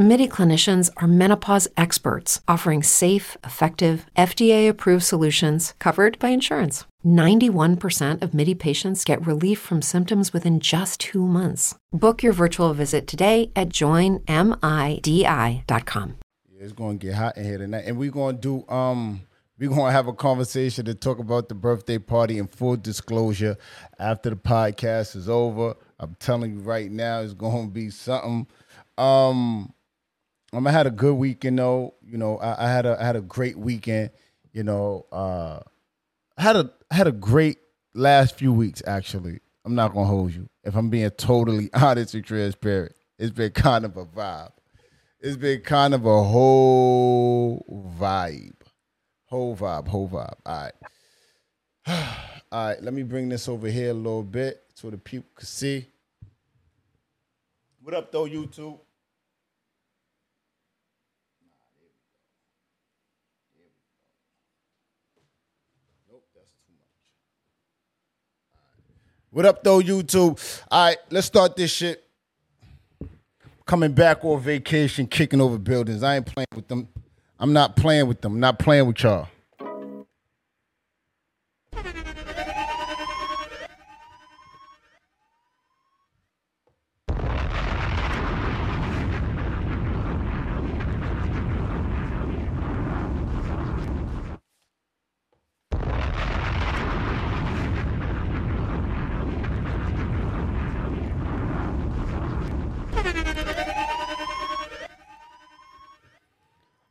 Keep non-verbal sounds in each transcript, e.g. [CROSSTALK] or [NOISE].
MIDI clinicians are menopause experts offering safe, effective, FDA approved solutions covered by insurance. 91% of MIDI patients get relief from symptoms within just two months. Book your virtual visit today at joinmidi.com. It's gonna get hot in here tonight, and we're gonna do um we're gonna have a conversation to talk about the birthday party in full disclosure after the podcast is over. I'm telling you right now, it's gonna be something. Um, um I had a good weekend though. You know, I, I had a I had a great weekend. You know, uh, I had a I had a great last few weeks actually. I'm not gonna hold you. If I'm being totally [LAUGHS] honest and transparent, it's been kind of a vibe. It's been kind of a whole vibe. Whole vibe, whole vibe. All right. [SIGHS] All right, let me bring this over here a little bit so the people can see. What up, though, YouTube? What up, though, YouTube? All right, let's start this shit. Coming back on vacation, kicking over buildings. I ain't playing with them. I'm not playing with them. I'm not playing with y'all.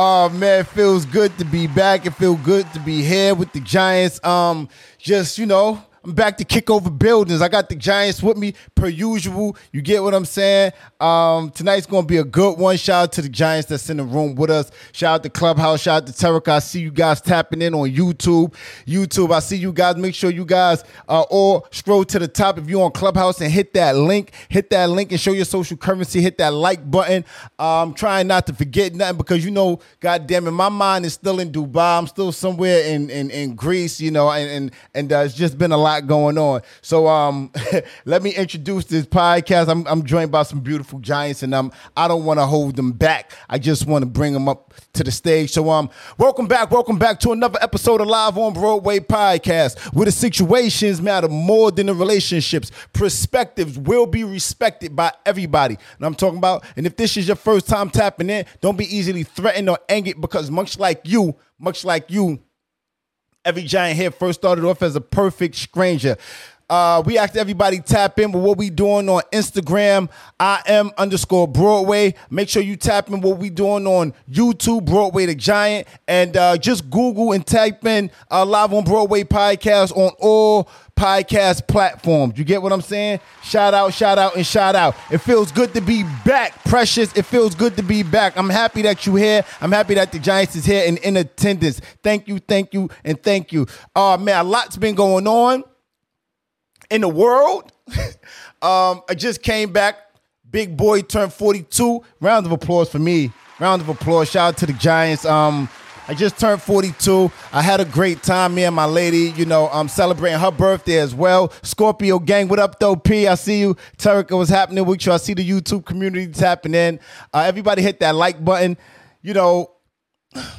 Oh man, it feels good to be back. It feels good to be here with the Giants. Um, just you know, I'm back to kick over buildings. I got the Giants with me per usual. You get what I'm saying? Um, tonight's gonna be a good one. Shout out to the Giants that's in the room with us. Shout out to Clubhouse. Shout out to Tarek. I see you guys tapping in on YouTube. YouTube, I see you guys. Make sure you guys uh, all scroll to the top if you're on Clubhouse and hit that link. Hit that link and show your social currency. Hit that like button. I'm um, trying not to forget nothing because you know, God damn it, my mind is still in Dubai. I'm still somewhere in in, in Greece, you know, and and, and uh, it's just been a lot going on. So um, [LAUGHS] let me introduce this podcast. I'm, I'm joined by some beautiful giants, and um, I don't want to hold them back. I just want to bring them up to the stage. So um, welcome back, welcome back to another episode of Live on Broadway podcast, where the situations matter more than the relationships. Perspectives will be respected by everybody. And I'm talking about. And if this is your first time tapping in, don't be easily threatened or angered because much like you, much like you Every Giant here first started off as a perfect stranger. Uh, we asked everybody tap in with what we doing on Instagram. I am underscore Broadway. Make sure you tap in what we doing on YouTube, Broadway the Giant, and uh, just Google and type in uh, Live on Broadway podcast on all podcast platforms. You get what I'm saying? Shout out, shout out, and shout out. It feels good to be back, Precious. It feels good to be back. I'm happy that you're here. I'm happy that the Giants is here and in attendance. Thank you, thank you, and thank you. Oh, man, a lot's been going on in the world. [LAUGHS] um, I just came back. Big boy turned 42. Round of applause for me. Round of applause. Shout out to the Giants. Um, I just turned 42. I had a great time. Me and my lady, you know, I'm celebrating her birthday as well. Scorpio gang, what up though, P? I see you. Tarek, what's happening with you? I see the YouTube community tapping in. Uh, everybody hit that like button. You know,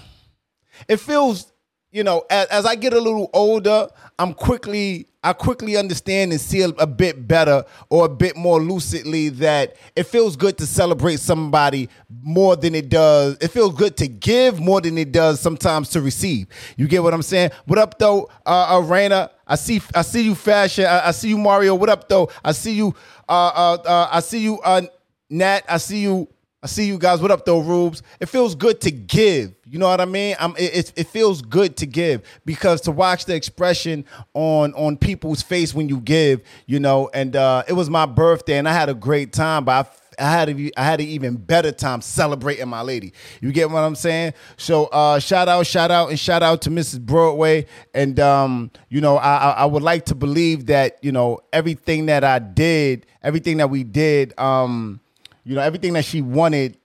[SIGHS] it feels, you know, as, as I get a little older, I'm quickly I quickly understand and see a, a, bit better or a bit more lucidly that it feels good to celebrate somebody more than it does. It feels good to give more than it does sometimes to receive. You get what I'm saying? What up though, uh, Arena? I see, I see you, Fashion. I, I, see you, Mario. What up though? I see you. Uh, uh, uh I see you, uh, Nat. I see you. I see you guys. What up, though, Rubes? It feels good to give. You know what I mean? I'm, it, it, feels good to give because to watch the expression on on people's face when you give, you know. And uh, it was my birthday, and I had a great time. But I, I had a, I had an even better time celebrating my lady. You get what I'm saying? So uh, shout out, shout out, and shout out to Mrs. Broadway. And um, you know, I, I would like to believe that you know everything that I did, everything that we did. Um, you know, everything that she wanted,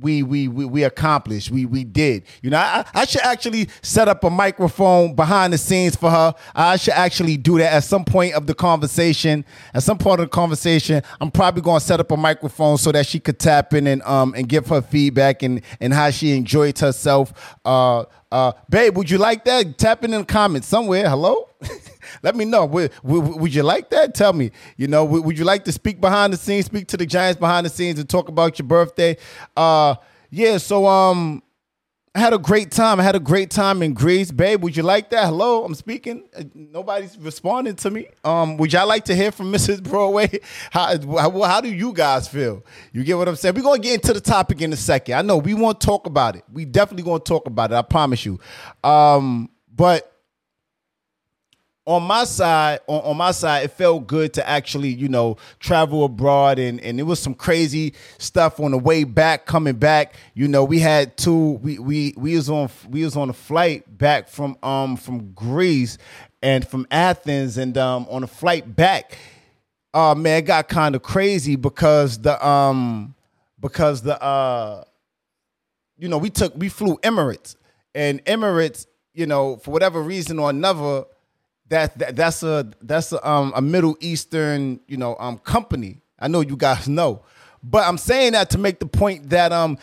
we we we, we accomplished. We we did. You know, I, I should actually set up a microphone behind the scenes for her. I should actually do that at some point of the conversation. At some part of the conversation, I'm probably going to set up a microphone so that she could tap in and um and give her feedback and and how she enjoyed herself. Uh uh, babe, would you like that? Tap in the comments somewhere. Hello. [LAUGHS] Let me know. Would, would, would, you like that? Tell me. You know, would, would, you like to speak behind the scenes, speak to the Giants behind the scenes, and talk about your birthday? Uh, yeah. So um, I had a great time. I had a great time in Greece, babe. Would you like that? Hello, I'm speaking. Uh, nobody's responding to me. Um, would y'all like to hear from [LAUGHS] Mrs. Broadway? How, how, how do you guys feel? You get what I'm saying? We're gonna get into the topic in a second. I know we want to talk about it. We definitely gonna talk about it. I promise you. Um, but on my side, on, on, my side, it felt good to actually, you know, travel abroad and and it was some crazy stuff on the way back, coming back. You know, we had two we we we was on we was on a flight back from um from Greece and from Athens and um on a flight back. Uh man, it got kind of crazy because the um because the uh you know, we took we flew Emirates and Emirates, you know, for whatever reason or another that, that that's a that's a, um, a Middle Eastern you know um company. I know you guys know, but I'm saying that to make the point that um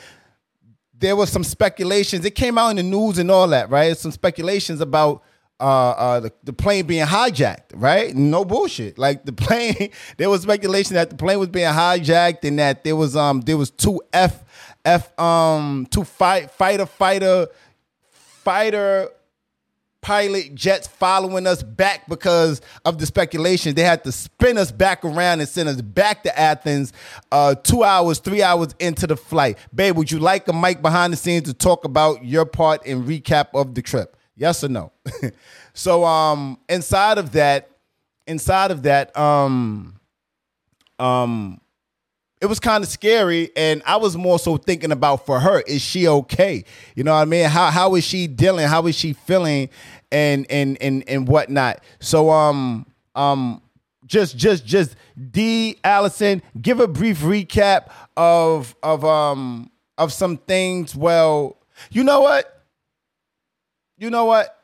there was some speculations. It came out in the news and all that, right? Some speculations about uh, uh, the, the plane being hijacked, right? No bullshit. Like the [LAUGHS] plane, there was speculation that the plane was being hijacked and that there was um there was two F F um two fight fighter fighter fighter pilot jets following us back because of the speculation. They had to spin us back around and send us back to Athens uh, two hours, three hours into the flight. Babe, would you like a mic behind the scenes to talk about your part and recap of the trip? Yes or no? [LAUGHS] so um inside of that, inside of that, um um it was kind of scary and i was more so thinking about for her is she okay you know what i mean how how is she dealing how is she feeling and and and and whatnot. So um um just just just d allison give a brief recap of of um of some things. Well you know what? You know what?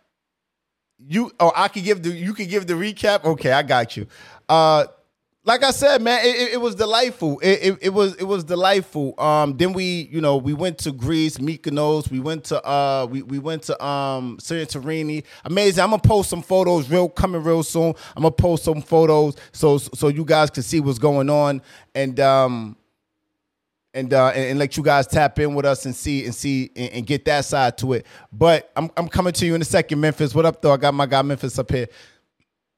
You oh i could give the you could give the recap? Okay i got you. Uh like I said, man, it, it was delightful. It, it, it, was it was delightful. Um, then we, you know, we went to Greece, Mykonos. We went to uh, we, we went to um, Santorini. Amazing. I'm gonna post some photos real coming real soon. I'm gonna post some photos so so you guys can see what's going on and um and uh and, and let you guys tap in with us and see and see and, and, get that side to it. But I'm I'm coming to you in a second, Memphis. What up though? I got my guy Memphis up here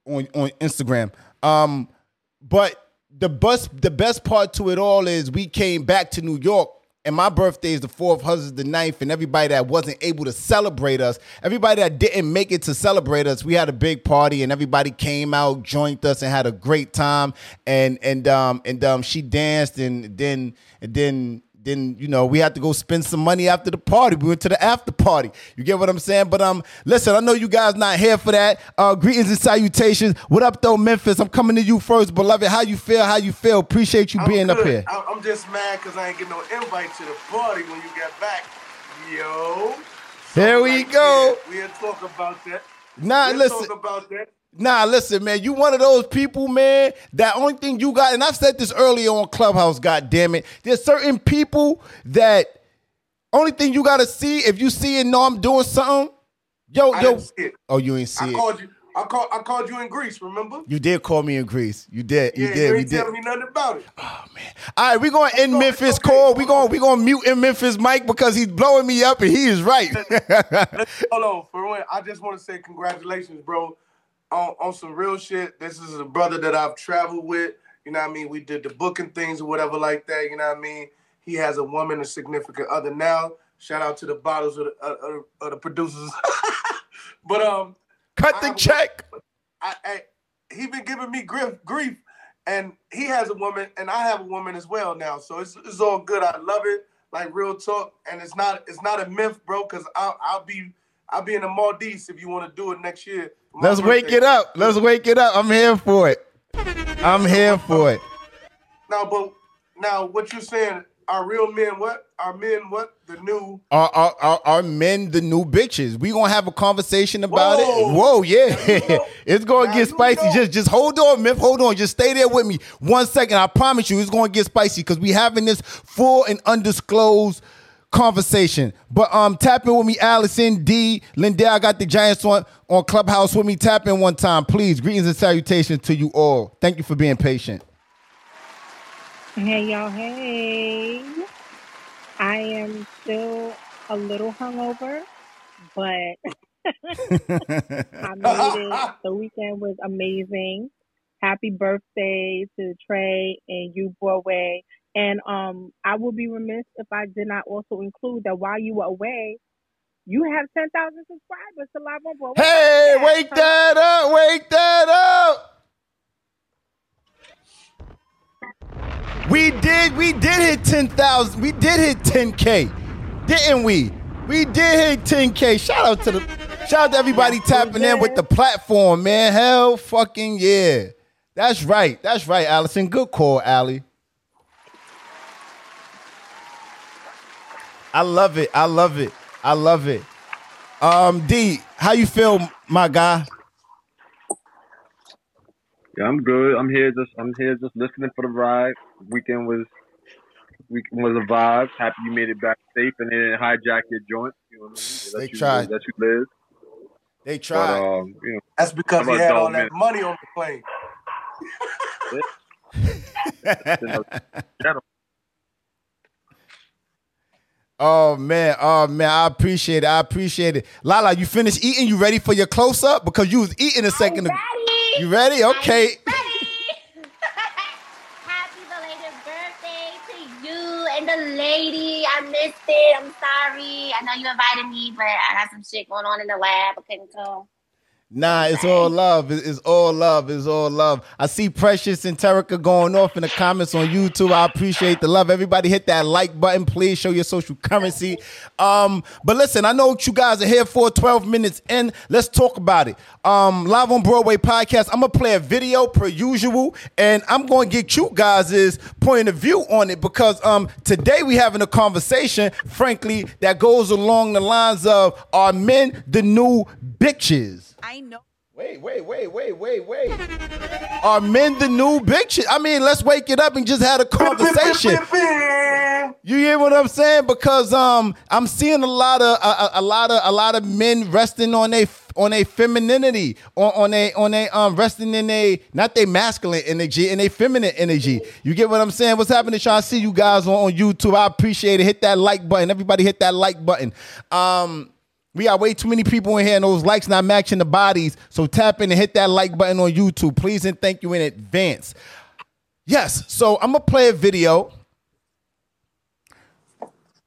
on on Instagram. Um but the bus, the best part to it all is we came back to New York and my birthday is the fourth, hers the ninth, and everybody that wasn't able to celebrate us, everybody that didn't make it to celebrate us, we had a big party, and everybody came out, joined us, and had a great time. And and um and um she danced, and then and then then you know we had to go spend some money after the party. We went to the after party. You get what I'm saying? But um, listen, I know you guys not here for that. Uh, greetings and salutations. What up though, Memphis? I'm coming to you first, beloved. How you feel? How you feel? Appreciate you I'm being good. up here. I'm just mad because I ain't get no invite to the party when you get back. Yo. Here we go. We'll talk about that. Nah, we'll listen. Talk about that. Nah, listen, man. You one of those people, man. That only thing you got, and I've said this earlier on Clubhouse. God damn it, there's certain people that only thing you gotta see if you see and know I'm doing something. Yo, I yo. Oh, you ain't see I it. Called you. I called. I called you in Greece. Remember? You did call me in Greece. You did. You yeah, did. You we ain't did. telling me nothing about it. Oh man. All right, we're gonna end on, Memphis okay, call. We're gonna we gonna mute in Memphis Mike because he's blowing me up and he is right. Hold on, for one, I just want to say congratulations, bro on, on some real shit. This is a brother that I've traveled with. You know what I mean? We did the booking things or whatever like that. You know what I mean? He has a woman, a significant other now. Shout out to the bottles of the, uh, of the producers. [LAUGHS] but um, cut the check. I, I, he been giving me grief, grief, and he has a woman, and I have a woman as well now. So it's it's all good. I love it, like real talk, and it's not it's not a myth, bro. Cause I'll I'll be I'll be in the Maldives if you want to do it next year. Let's birthday. wake it up. Let's wake it up. I'm here for it. I'm here for it. Now, but now what you're saying are real men what? Are men what? The new are are, are, are men the new bitches? We gonna have a conversation about Whoa. it. Whoa, yeah. [LAUGHS] it's gonna now get spicy. Know. Just just hold on, Myth. Hold on. Just stay there with me. One second. I promise you it's gonna get spicy because we having this full and undisclosed conversation. But um tap in with me, Allison D. Lindell. I got the Giants on, on Clubhouse with me. Tap in one time, please. Greetings and salutations to you all. Thank you for being patient. Hey y'all, hey. I am still a little hungover, but [LAUGHS] I made it. [LAUGHS] The weekend was amazing. Happy birthday to Trey and you, Broadway. And um, I would be remiss if I did not also include that while you were away, you have 10,000 subscribers to Live on Broadway. Hey, wake that up, wake that up. We did, we did hit 10,000. We did hit 10K, didn't we? We did hit 10K. Shout out to the shout out to everybody tapping in with the platform, man. Hell fucking yeah. That's right. That's right, Allison. Good call, Allie. I love it. I love it. I love it. Um, D, how you feel, my guy? Yeah, I'm good. I'm here just I'm here just listening for the ride. Weekend was weekend was a vibe. Happy you made it back safe and they didn't hijack your joint. You know what I mean? They, tried. That you live. They tried. But, um, you know, That's because he had all that money on the plane. [LAUGHS] [LAUGHS] Oh man, oh man, I appreciate it. I appreciate it. Lala, you finished eating? You ready for your close up? Because you was eating a 2nd ago. You ready? Okay. Ready. [LAUGHS] Happy belated birthday to you and the lady. I missed it. I'm sorry. I know you invited me, but I got some shit going on in the lab. I couldn't come. Nah, it's all love. It's all love. It's all love. I see Precious and Terica going off in the comments on YouTube. I appreciate the love. Everybody hit that like button. Please show your social currency. Um, but listen, I know what you guys are here for 12 minutes in. Let's talk about it. Um, Live on Broadway podcast. I'm gonna play a video per usual, and I'm gonna get you guys' point of view on it because um today we having a conversation, frankly, that goes along the lines of are men the new bitches? I know. Wait, wait, wait, wait, wait, wait. Are men the new bitches? I mean, let's wake it up and just have a conversation. you hear what I'm saying? Because um, I'm seeing a lot of a, a lot of a lot of men resting on a on a femininity, on on a on a um resting in a not their masculine energy, in a feminine energy. You get what I'm saying? What's happening? Trying to see you guys on, on YouTube. I appreciate it. Hit that like button. Everybody hit that like button. Um. We got way too many people in here and those likes not matching the bodies. So tap in and hit that like button on YouTube. Please and thank you in advance. Yes, so I'm gonna play a video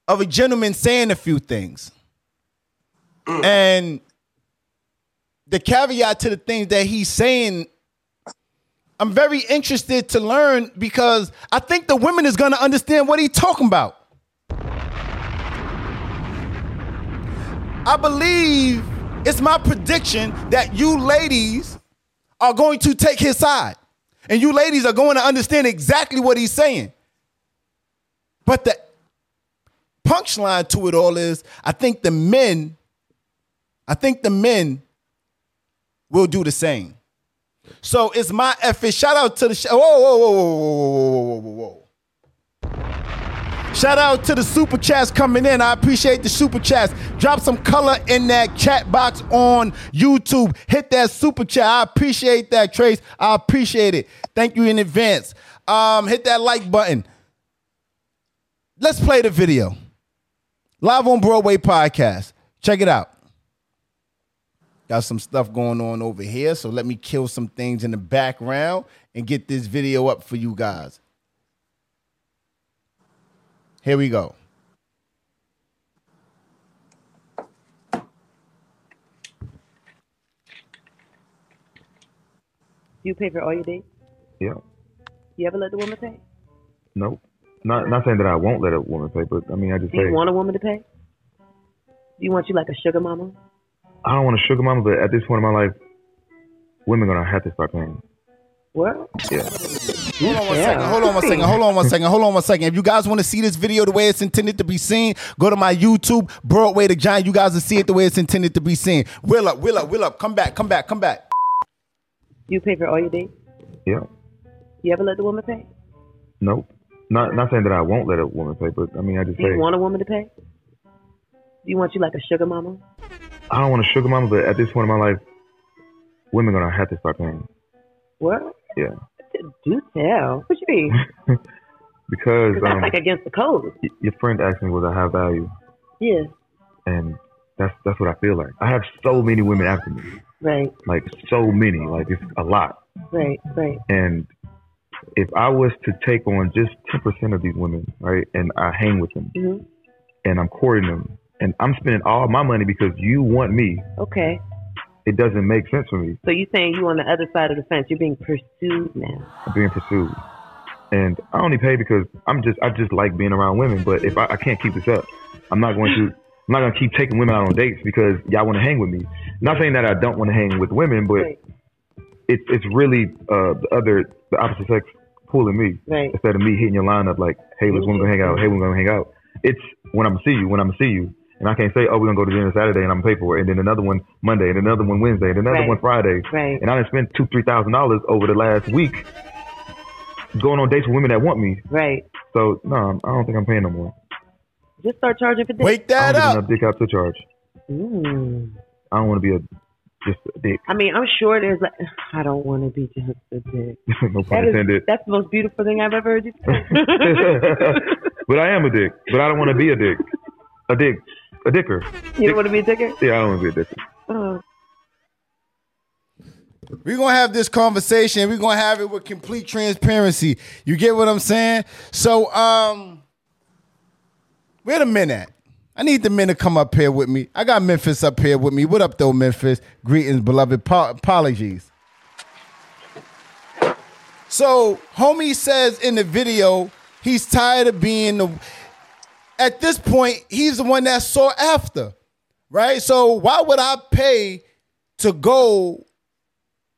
of a gentleman saying a few things. Mm. And the caveat to the things that he's saying, I'm very interested to learn because I think the women is gonna understand what he's talking about. I believe it's my prediction that you ladies are going to take his side. And you ladies are going to understand exactly what he's saying. But the punchline to it all is I think the men, I think the men will do the same. So it's my effort. Shout out to the show. Whoa, whoa, whoa, whoa, whoa, whoa, whoa, whoa. Shout out to the super chats coming in. I appreciate the super chats. Drop some color in that chat box on YouTube. Hit that super chat. I appreciate that, Trace. I appreciate it. Thank you in advance. Um, hit that like button. Let's play the video. Live on Broadway podcast. Check it out. Got some stuff going on over here, so let me kill some things in the background and get this video up for you guys. Here we go. You pay for all your dates? Yeah. You ever let the woman pay? Nope. Not not saying that I won't let a woman pay, but I mean I just Do you say want a woman to pay? Do you want you like a sugar mama? I don't want a sugar mama, but at this point in my life, women gonna have to start paying. What? Yeah. Hold on one second. Hold on one second. Hold on one second. Hold on one second. If you guys want to see this video the way it's intended to be seen, go to my YouTube, Broadway the Giant. You guys will see it the way it's intended to be seen. Will up, will up, will up. Come back, come back, come back. You pay for all your dates? Yeah. You ever let the woman pay? Nope. Not not saying that I won't let a woman pay, but I mean I just Do you want a woman to pay? Do you want you like a sugar mama? I don't want a sugar mama, but at this point in my life, women gonna have to start paying. What? Yeah. Do tell. What you mean? [LAUGHS] Because that's um, like against the code. y- your friend asked me was I have value, Yeah. and that's that's what I feel like. I have so many women after me, Right. like so many, like it's a lot. Right. Right. And if I was to take on just ten percent of these women, right, and I hang with them, hmm and I'm courting them, and I'm spending all my money because you want me, Okay. It doesn't make sense for me. So you're saying you on the other side of the fence? You're being pursued now. I'm being pursued. And I only pay because I'm just I just like being around women. But if I, I can't keep this up, I'm not going to I'm not gonna keep taking women out on dates because y'all want to hang with me. Not saying that I don't want to hang with women, but Right. it's it's really uh, the other the opposite sex pulling me Right. instead of me hitting your line up like, hey, let's want to hang out. Hey, we're gonna hang out. It's when I'm gonna see you. When I'm gonna see you. And I can't say, oh, we're gonna go to dinner Saturday and I'm gonna pay for it, and then another one Monday, and another one Wednesday, and another Right. one Friday, Right. and I done spent two, three thousand dollars over the last week going on dates with women that want me. Right. So no, I don't think I'm paying no more. Just start charging for this. Wake I that don't up. give enough dick out to charge. Mm. I don't want to be a just a dick. I mean, I'm sure there's like, I don't want to be just a dick. [LAUGHS] no That pun is, intended. that's the most beautiful thing I've ever heard you say. [LAUGHS] but I am a dick. But I don't want to be a dick. A dick. A dicker. you don't want to be a dicker? Yeah, I don't want to be a dicker. Oh. We're gonna have this conversation. We're gonna have it with complete transparency. You get what I'm saying? So, um, where the men at? I need the men to come up here with me. I got Memphis up here with me. What up, though, Memphis? Greetings, beloved. Pa- apologies. So, homie says in the video, he's tired of being the. At this point, he's the one that's sought after, right? So, why would I pay to go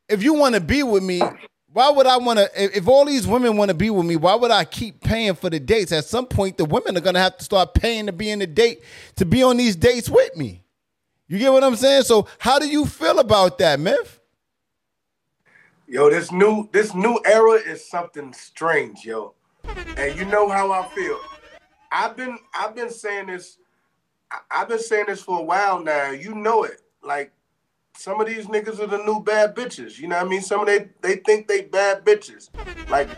if you want to be with me, why would I want to? If, all these women want to be with me, why would I keep paying for the dates? At some point, the women are gonna have to start paying to be in the date to be on these dates with me. You get what I'm saying? So, how do you feel about that, Myth? Yo, this new this new era is something strange, yo. And you know how I feel. I've been I've been saying this I've been saying this for a while now. You know it. Like some of these niggas are the new bad bitches. You know what I mean? Some of they they think they bad bitches. Like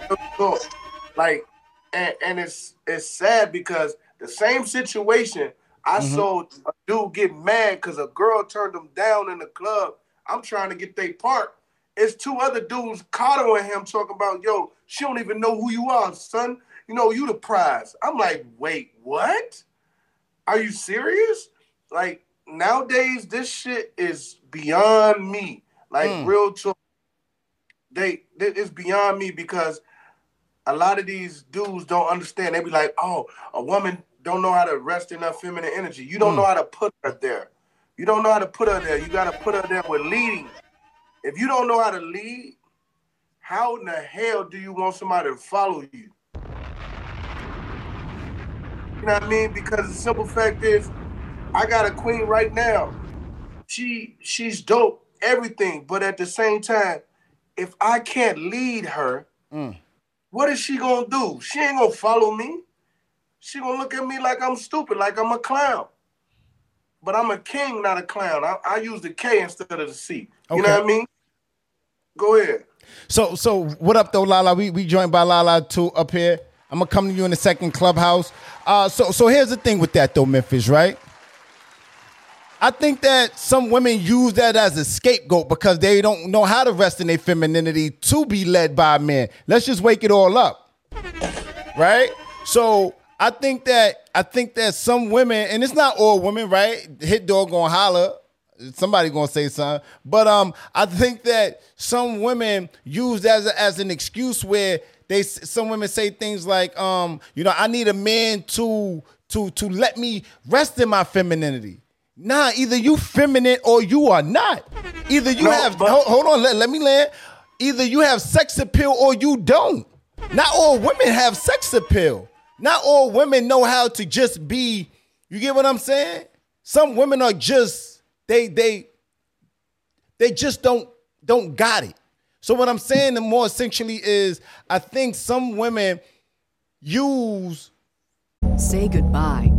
like and, and it's it's sad because the same situation I mm-hmm. saw a dude get mad because a girl turned him down in the club. I'm trying to get they part. It's two other dudes coddling him, talking about, yo, she don't even know who you are, son. You know, you the prize. I'm like, wait, what? Are you serious? Like nowadays, this shit is beyond me. Like Mm. real talk. They, they it's beyond me because a lot of these dudes don't understand. They be like, oh, a woman don't know how to rest in her feminine energy. You don't know how to put her there. You don't know how to put her there. You got to put her there with leading. If you don't know how to lead, how in the hell do you want somebody to follow you? You know what I mean? Because the simple fact is, I got a queen right now. She she's dope, everything, but at the same time, if I can't lead her, Mm. what is she gonna do? She ain't gonna follow me. She gonna look at me like I'm stupid, like I'm a clown. But I'm a king, not a clown. I, I use the K instead of the C. You know what I mean? Go ahead. So, so what up, though, Lala? We we joined by Lala too up here. I'm gonna come to you in the second clubhouse. Uh, so so here's the thing with that though, Memphis, right? I think that some women use that as a scapegoat because they don't know how to rest in their femininity to be led by men. Let's just wake it all up, right? So I think that I think that some women, and it's not all women, right? Hit dog gonna holler. Somebody gonna say something, but um, I think that some women use as a, as an excuse where they some women say things like, um, you know, I need a man to to to let me rest in my femininity. Nah, either you feminine or you are not. Either you No, have but- hold, hold on, let, let me land. Either you have sex appeal or you don't. Not all women have sex appeal. Not all women know how to just be. You get what I'm saying? Some women are just they they they just don't don't got it. So what I'm saying the more essentially is I think some women use Say goodbye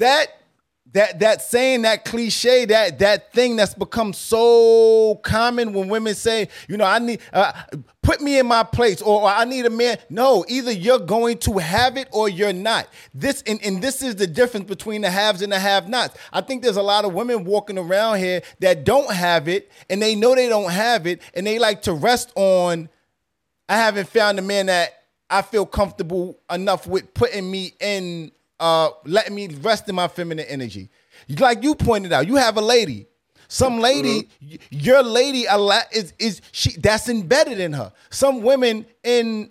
That that that saying that cliche that that thing that's become so common when women say you know i need uh, put me in my place or, or i need a man. No either you're going to have it or you're not. This and, and this is the difference between the haves and the have nots i think there's a lot of women walking around here that don't have it and they know they don't have it and they like to rest on I haven't found a man that I feel comfortable enough with putting me in, uh, letting me rest in my feminine energy. Like you pointed out, you have a lady. Some lady, y- your lady, a lot is is she that's embedded in her. Some women in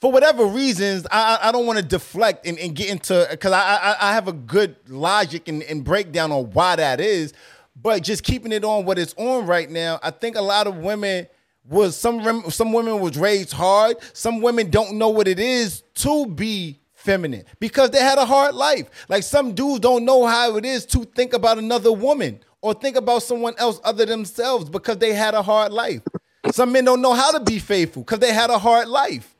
for whatever reasons, I I I don't want to deflect and, and get into because I, I I have a good logic and, and breakdown on why that is, but just keeping it on what it's on right now, I think a lot of women was some some women was raised hard. Some women don't know what it is to be feminine because they had a hard life. Like some dudes don't know how it is to think about another woman or think about someone else other themselves because they had a hard life. Some men don't know how to be faithful because they had a hard life.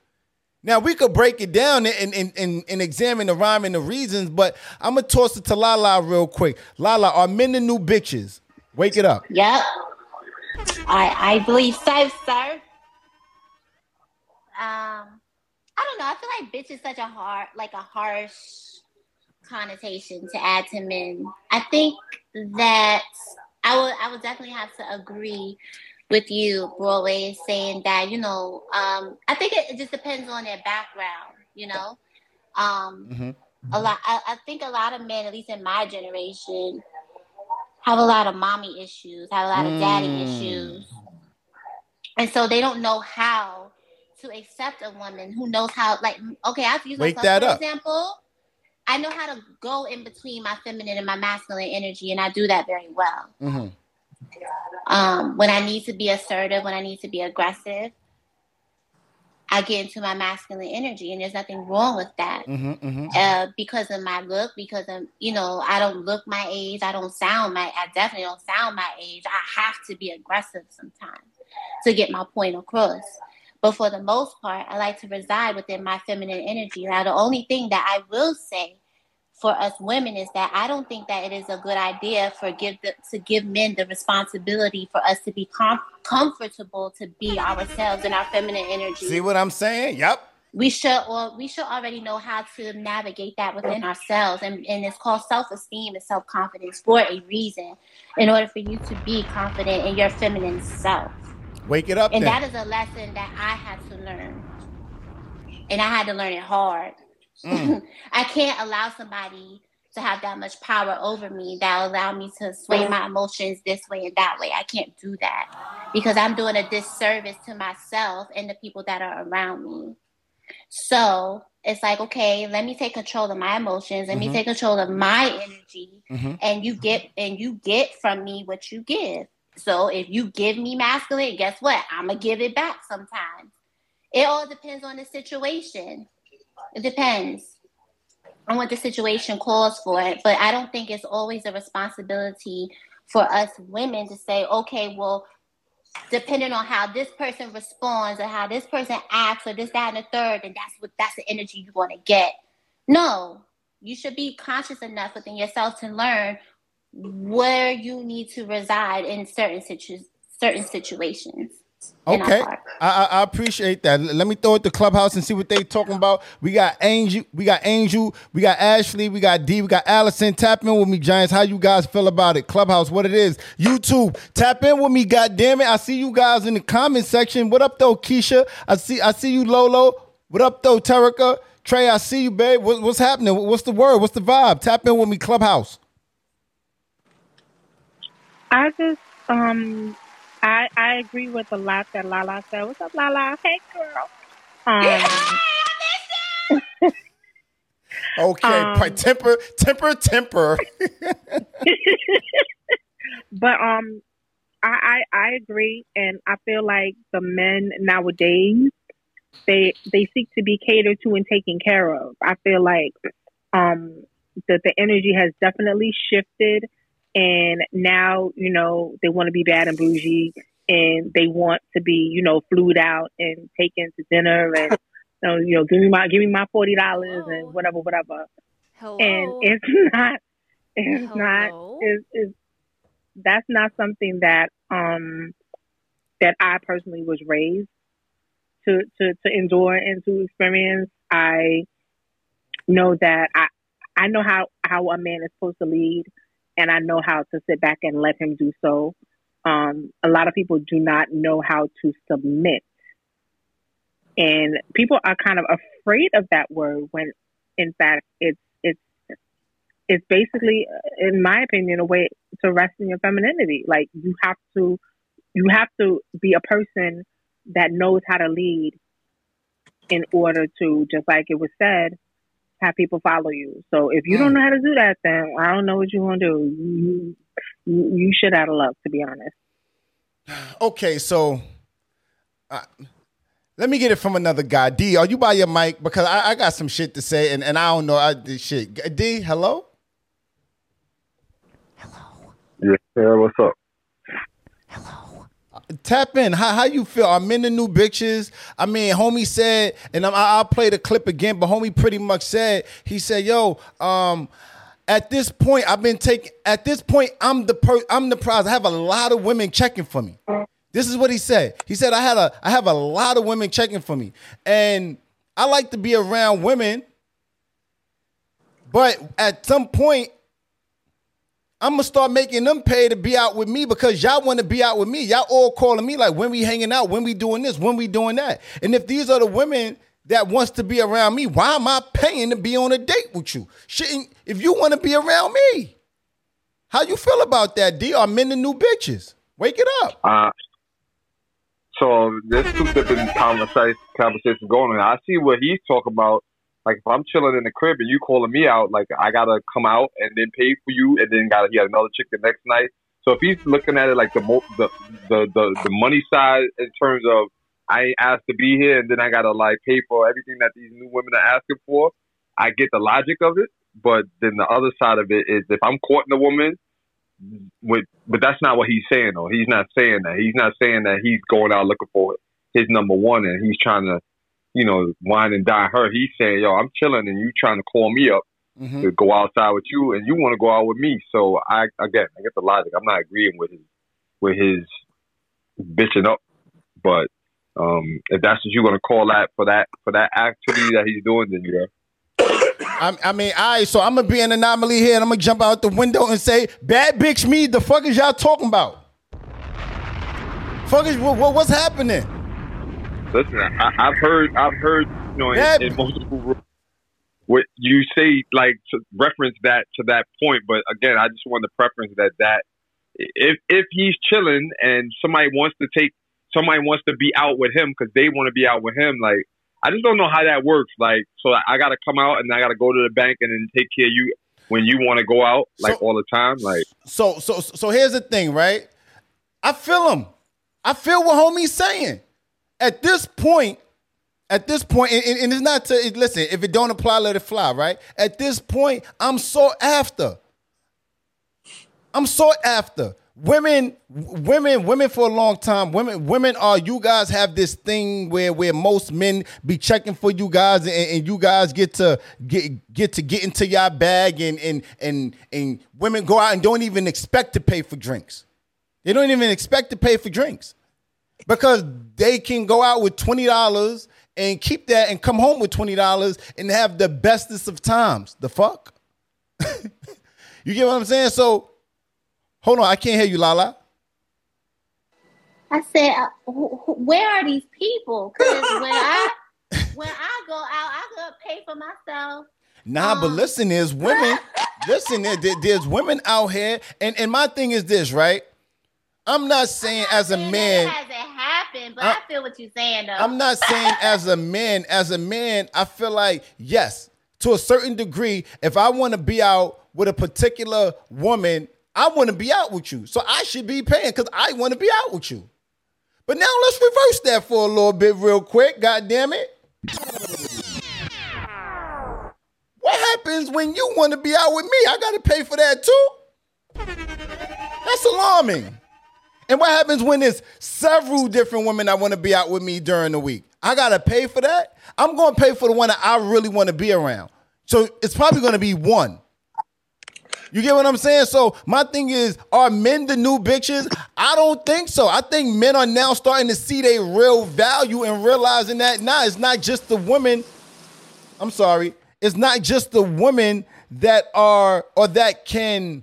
Now we could break it down and, and, and, and examine the rhyme and the reasons, but I'm gonna toss it to Lala real quick. Lala, are men the new bitches? Wake it up. Yep. I I believe so, sir. Um, I don't know. I feel like bitch is such a hard, like a harsh connotation to add to men. I think that I would I would definitely have to agree with you, Broadway, saying that you know um, I think it, it just depends on their background. You know, um, a lot. I, I think a lot of men, at least in my generation, have a lot of mommy issues, have a lot of daddy Mm. issues, and so they don't know how to accept a woman who knows how. Like, okay, I've used Wake myself that for up. example. I know how to go in between my feminine and my masculine energy, and I do that very well. Mm-hmm. Um, when I need to be assertive, when I need to be aggressive, I get into my masculine energy, and there's nothing wrong with that. Mm-hmm, mm-hmm. Uh, because of my look, because of you know, I don't look my age, I don't sound my, I definitely don't sound my age. I have to be aggressive sometimes to get my point across. But for the most part, I like to reside within my feminine energy. Now, the only thing that I will say for us women is that I don't think that it is a good idea for give the, to give men the responsibility for us to be com- comfortable to be ourselves in our feminine energy. See what I'm saying? Yep. we should or we should already know how to navigate that within ourselves and, and it's called self-esteem and self-confidence for a reason in order for you to be confident in your feminine self Wake it up. and then. that is a lesson that i had to learn and i had to learn it hard Mm. [LAUGHS] i can't allow somebody to have that much power over me that allow me to sway my emotions this way and that way i can't do that because i'm doing a disservice to myself and the people that are around me so it's like, okay, let me take control of my emotions. Let me Mhm. take control of my energy. Mhm. And you get and you get from me what you give. So if you give me masculine, guess what? I'm gonna give it back sometimes. It all depends on the situation. It depends on what the situation calls for it. But I don't think it's always a responsibility for us women to say, okay, well, depending on how this person responds or how this person acts or this, that, and the third, and that's what that's the energy you're gonna get. No, you should be conscious enough within yourself to learn where you need to reside in certain situ- certain situations. Okay. I, I appreciate that. Let me throw it to clubhouse and see what they talking about. We got Angel, we got Angel, we got Ashley, we got D, we got Allison. Tap in with me, Giants. How you guys feel about it? Clubhouse, what it is? YouTube, tap in with me. God damn it! I see you guys in the comment section. What up though, Keisha? I see I see you, Lolo. What up though, Terica? Trey, I see you, babe. What, what's happening? What's the word? What's the vibe? Tap in with me, Clubhouse. I just um I I agree with a lot that Lala said. What's up, Lala? Hey girl. Um [LAUGHS] [LAUGHS] Okay, Um, pri- temper, temper, temper. [LAUGHS] but um I, I I agree and I feel like the men nowadays they they seek to be catered to and taken care of. I feel like um that the energy has definitely shifted and now, you know, they want to be bad and bougie and they want to be, you know, flued out and taken to dinner and [LAUGHS] you know, you know, give me my give me my forty dollars and whatever, whatever. And it's [LAUGHS] not it's not it's, it's that's not something that um that I personally was raised to to to endure and to experience. I know that I I know how how a man is supposed to lead, and I know how to sit back and let him do so. Um, a lot of people do not know how to submit, and people are kind of afraid of that word when, in fact, it's it's it's basically, in my opinion, a way to rest in your femininity. Like you have to you have to be a person that knows how to lead in order to, just like it was said, have people follow you. So if you don't know how to do that, then I don't know what you want to do. You, you, you should out of luck, to be honest. Okay, so uh, let me get it from another guy. D, are you by your mic? Because I, I got some shit to say, and, and I don't know I, this shit. D, hello. Hello. Yeah, yeah, what's up? Tap in. How how you feel? I'm in the new bitches. I mean, homie said, and I'm, I'll play the clip again. But homie pretty much said he said, "Yo, um, at this point, I've been taking. At this point, I'm the per. I'm the prize. I have a lot of women checking for me. This is what he said. He said I had a. I have a lot of women checking for me, and I like to be around women. But at some point, I'm gonna start making them pay to be out with me because y'all want to be out with me. Y'all all calling me like when we hanging out, when we doing this, when we doing that. And if these are the women that wants to be around me, why am I paying to be on a date with you? Shouldn't if you want to be around me? How you feel about that, D? I'm in the new bitches. Wake it up. Uh, so there's two different conversations going on. I see what he's talking about. Like if I'm chilling in the crib and you calling me out, like I gotta come out and then pay for you, and then gotta he got another chick the next night. So if he's looking at it like the mo- the, the the the money side in terms of I asked to be here, and then I gotta like pay for everything that these new women are asking for. I get the logic of it, but then the other side of it is if I'm courting a woman with, but that's not what he's saying though. He's not saying that. He's not saying that he's going out looking for his number one and he's trying to, you know, wine and dine her. He's saying, yo, I'm chilling and you trying to call me up Mm-hmm. to go outside with you and you want to go out with me. So I, again, I get the logic. I'm not agreeing with his, with his bitching up, but Um, if that's what you're gonna call that for that for that activity that he's doing, then yeah. [COUGHS] I, I mean, all right, so I'm gonna be an anomaly here, and I'm gonna jump out the window and say, "Bad bitch, me. The fuck is y'all talking about? Fuck is what- what's happening? Listen, I, I've heard, I've heard, you know, in, in multiple rooms, what you say, like to reference that to that point. But again, I just want to preference that that if if he's chilling and somebody wants to take, somebody wants to be out with him because they want to be out with him, like I just don't know how that works. Like, so I, got to come out and I got to go to the bank and then take care of you when you want to go out, like all the time, like. So, so, so here's the thing, right? I feel him. I feel what homie's saying. At this point, at this point, and, and- it's not to listen. If it don't apply, let it fly, right? At this point, I'm sought after. I'm sought after. Women, women, women for a long time. Women, women are you guys have this thing where where most men be checking for you guys, and, and you guys get to get get to get into your bag, and and and and women go out and don't even expect to pay for drinks. They don't even expect to pay for drinks because they can go out with twenty dollars and keep that and come home with twenty dollars and have the bestest of times. The fuck? [LAUGHS] you get what I'm saying? So hold on, I can't hear you, Lala. I said, uh, wh- wh- where are these people? Because when I [LAUGHS] when I go out, I go pay for myself. Nah, but listen, there's women. [LAUGHS] listen, there, there- there's women out here, and and my thing is this, right? I'm not saying as a man. It hasn't happened, but Uh, I feel what you're saying though. I'm not saying as a man, as a man, I feel like, yes, to a certain degree, if I want to be out with a particular woman, I want to be out with you. So I should be paying because I want to be out with you. But now let's reverse that for a little bit, real quick. God damn it. What happens when you want to be out with me? I got to pay for that too. That's alarming. And what happens when there's several different women that want to be out with me during the week? I gotta pay for that. I'm gonna pay for the one that I really want to be around. So it's probably gonna be one. You get what I'm saying? So my thing is, are men the new bitches? I don't think so. I think men are now starting to see their real value and realizing that nah, it's not just the women. I'm sorry, it's not just the women that are or that can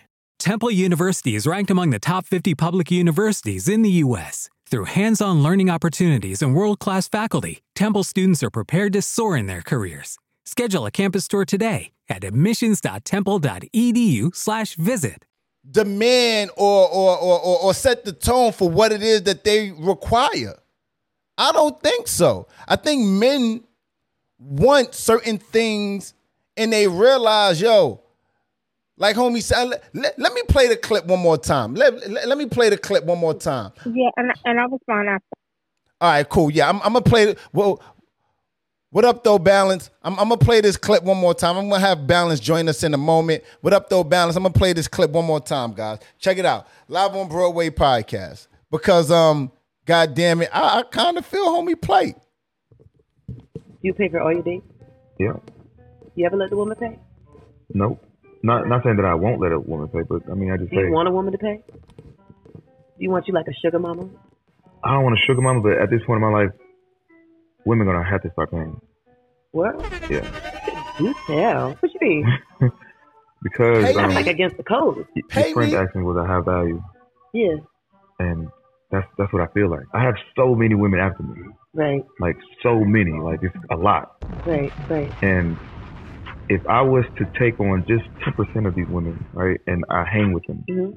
Temple University is ranked among the top 50 public universities in the U.S. Through hands on learning opportunities and world class faculty, Temple students are prepared to soar in their careers. Schedule a campus tour today at admissions.temple.edu/slash visit. demand or or, or or or set the tone for what it is that they require. I don't think so. I think men want certain things and they realize, yo, like homie said, let, let, let me play the clip one more time. Let, let, let me play the clip one more time. Yeah, and and I was fine after. All right, cool. Yeah, I'm, I'm gonna play. Well, what up though, Balance? I'm, I'm gonna play this clip one more time. I'm gonna have Balance join us in a moment. What up though, Balance? I'm gonna play this clip one more time, guys. Check it out. Live on Broadway podcast. Because um, god damn it, I, I kind of feel homie play. You pay for all your dates? Yeah. You ever let the woman pay? Nope. Not not saying that I won't let a woman pay, but I mean I just Do you say want a woman to pay? Do you want you like a sugar mama? I don't want a sugar mama, but at this point in my life, women gonna have to start paying. What? Yeah. Do tell. What you mean? [LAUGHS] Because Pay um. Like against the code. y- Pay your friend me. asked me was I have value, Yeah. and that's that's what I feel like. I have so many women after me, Right, Like so many. Like it's a lot. right, right. And if I was to take on just ten percent of these women, right, and I hang with them hmm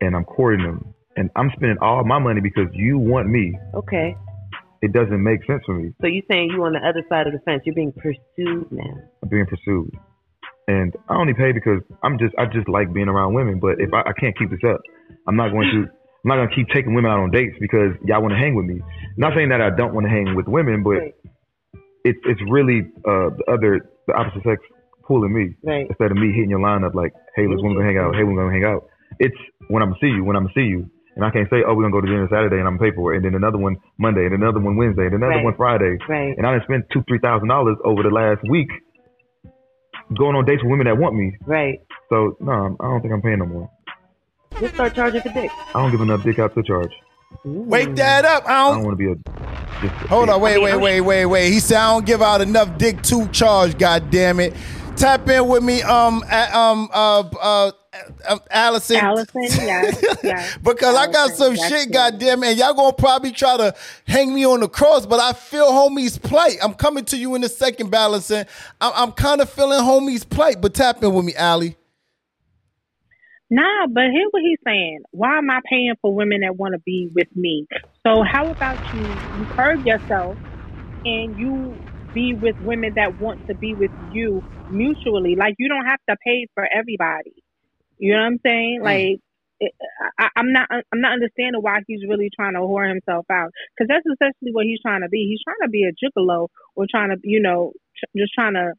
and I'm courting them and I'm spending all my money because you want me, Okay. it doesn't make sense for me. So you're saying you on the other side of the fence? You're being pursued now. I'm being pursued. And I only pay because I'm just I just like being around women. But if I, I can't keep this up, I'm not going to I'm not gonna keep taking women out on dates because y'all want to hang with me. Not saying that I don't want to hang with women, but Right. it's it's really uh, the other the opposite sex pulling me Right. instead of me hitting your line up like, hey, let's wanna go hang out. Hey, we're gonna hang out. It's when I'm gonna see you, when I'm gonna see you. And I can't say, oh, we're gonna go to dinner Saturday and I'm gonna pay for it, and then another one Monday, and another one Wednesday, and another Right. one Friday. Right. And I done spent two, three thousand dollars over the last week going on dates with women that want me. Right. So no, I don't think I'm paying no more. Just start charging for dick. I don't give enough dick out to charge. Wake that up. I I don't. don't want to be a. A Hold on, wait, wait, wait, wait, wait. He said I don't give out enough dick to charge. God damn it! Tap in with me, um, a- um, uh, uh, uh Allison. Allison, [LAUGHS] yes. because I got some shit, it. goddamn. And y'all gonna probably try to hang me on the cross, but I feel homie's plight. I'm coming to you in a second, balancing. I'm, I'm kind of feeling homie's plight, but tap in with me, Allie. Nah, but hear what he's saying. Why am I paying for women that want to be with me? So how about you you curb yourself and you be with women that want to be with you mutually? Like you don't have to pay for everybody. You know what I'm saying? Mm. Like it, I, I'm not I'm not understanding why he's really trying to whore himself out because that's essentially what he's trying to be. He's trying to be a gigolo or trying to you know tr- just trying to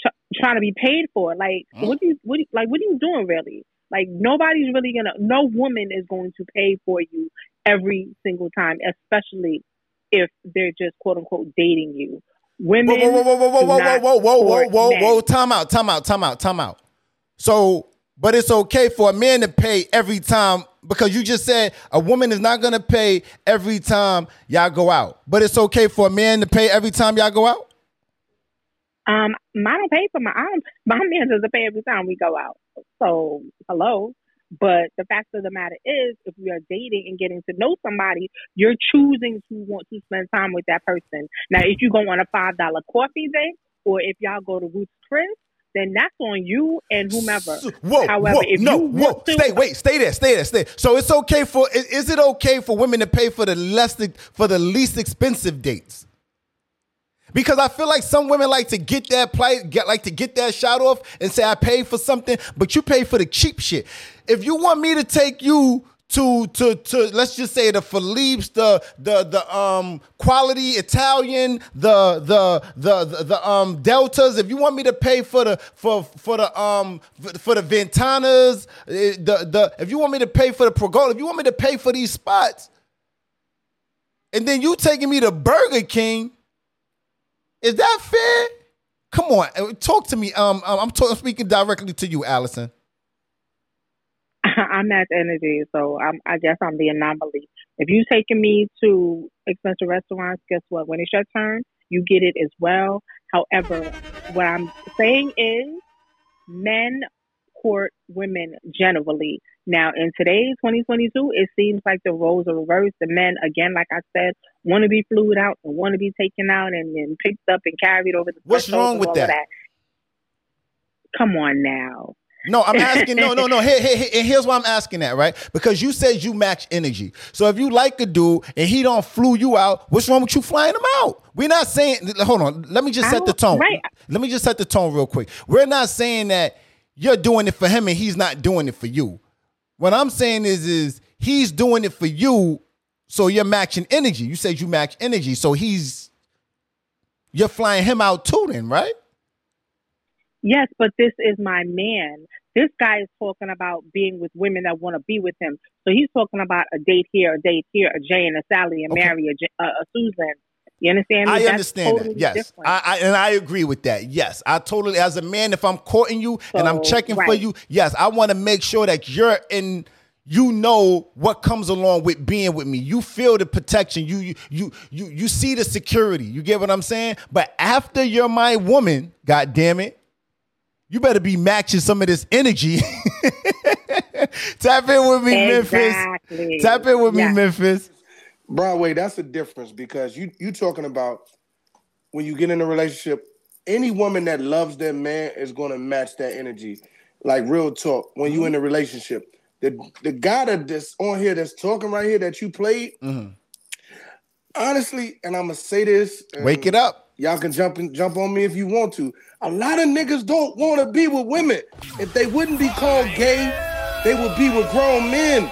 tr- trying to be paid for. Like mm. what do you what do you, like what are you doing really? Like nobody's really gonna no woman is going to pay for you every single time, especially if they're just quote unquote dating you. Women Whoa, whoa, whoa, whoa, whoa, whoa, whoa, whoa, whoa, whoa, men. whoa, time out, time out, time out, time out. So, but it's okay for a man to pay every time because you just said a woman is not gonna pay every time y'all go out. But it's okay for a man to pay every time y'all go out? Um, I don't pay for my I don't, my [LAUGHS] man doesn't pay every time we go out. So hello. But the fact of the matter is, if we are dating and getting to know somebody, you're choosing to want to spend time with that person. Now, if you go on a five dollar coffee date, or if y'all go to Ruth's Chris, then that's on you and whomever. Whoa, However, whoa, if no, you whoa, to, stay, wait, stay there, stay there, stay. So it's okay for is, is it okay for women to pay for the less for the least expensive dates? Because I feel like some women like to get that play, get like to get that shot off and say I paid for something, but you pay for the cheap shit. If you want me to take you to to to let's just say the Philippe's, the the the um quality Italian, the the the the, the um deltas. If you want me to pay for the for for the um for the Ventanas, eh, the the if you want me to pay for the Pergola, if you want me to pay for these spots, and then you taking me to Burger King, is that fair? Come on, eh, talk to me. Um, um, I'm speaking directly to you, Allison. [LAUGHS] I'm at energy, so I'm, I guess I'm the anomaly. If you're taking me to expensive restaurants, guess what? When it's your turn, you get it as well. However, what I'm saying is, men court women generally. Now, in today's 2022, it seems like the roles are reversed. The men, again, like I said, want to be flued out and want to be taken out and, and picked up and carried over the What's wrong with of that? Come on now. No, I'm [LAUGHS] asking. No, no, no. Here, here, here- and here's why I'm asking that, right? Because you said you match energy. So if you like a dude and he don't flew you out, what's wrong with you flying him out? We're not saying. Hold on. Let me just set the tone. right. Let me just set the tone real quick. We're not saying that you're doing it for him and he's not doing it for you. What I'm saying is, is he's doing it for you, so you're matching energy. You said you match energy, so he's you're flying him out too, then, right? Yes, but this is my man. This guy is talking about being with women that want to be with him. So he's talking about a date here, a date here, a Jay and a Sally, and Okay. Mary, a, J- a, a Susan. You understand? me? I That's understand totally that. Yes, different. I, I and I agree with that. Yes, I totally. As a man, if I'm courting you and I'm So, checking for you, yes, I want to make sure that you're in. You know what comes along with being with me. You feel the protection. You you you you you see the security. You get what I'm saying? But after you're my woman, god damn it, you better be matching some of this energy. [LAUGHS] Tap in with me, Exactly. Memphis. Tap in with me, Yes. Memphis. Broadway, that's the difference because you you talking about when you get in a relationship, any woman that loves their man is gonna match that energy. Like real talk, when you mm-hmm. in a relationship, the the guy that that's on here that's talking right here that you played, mm-hmm. honestly, and I'm gonna say this, Wake it up. Y'all can jump and jump on me if you want to. A lot of niggas don't want to be with women. If they wouldn't be called gay, they would be with grown men.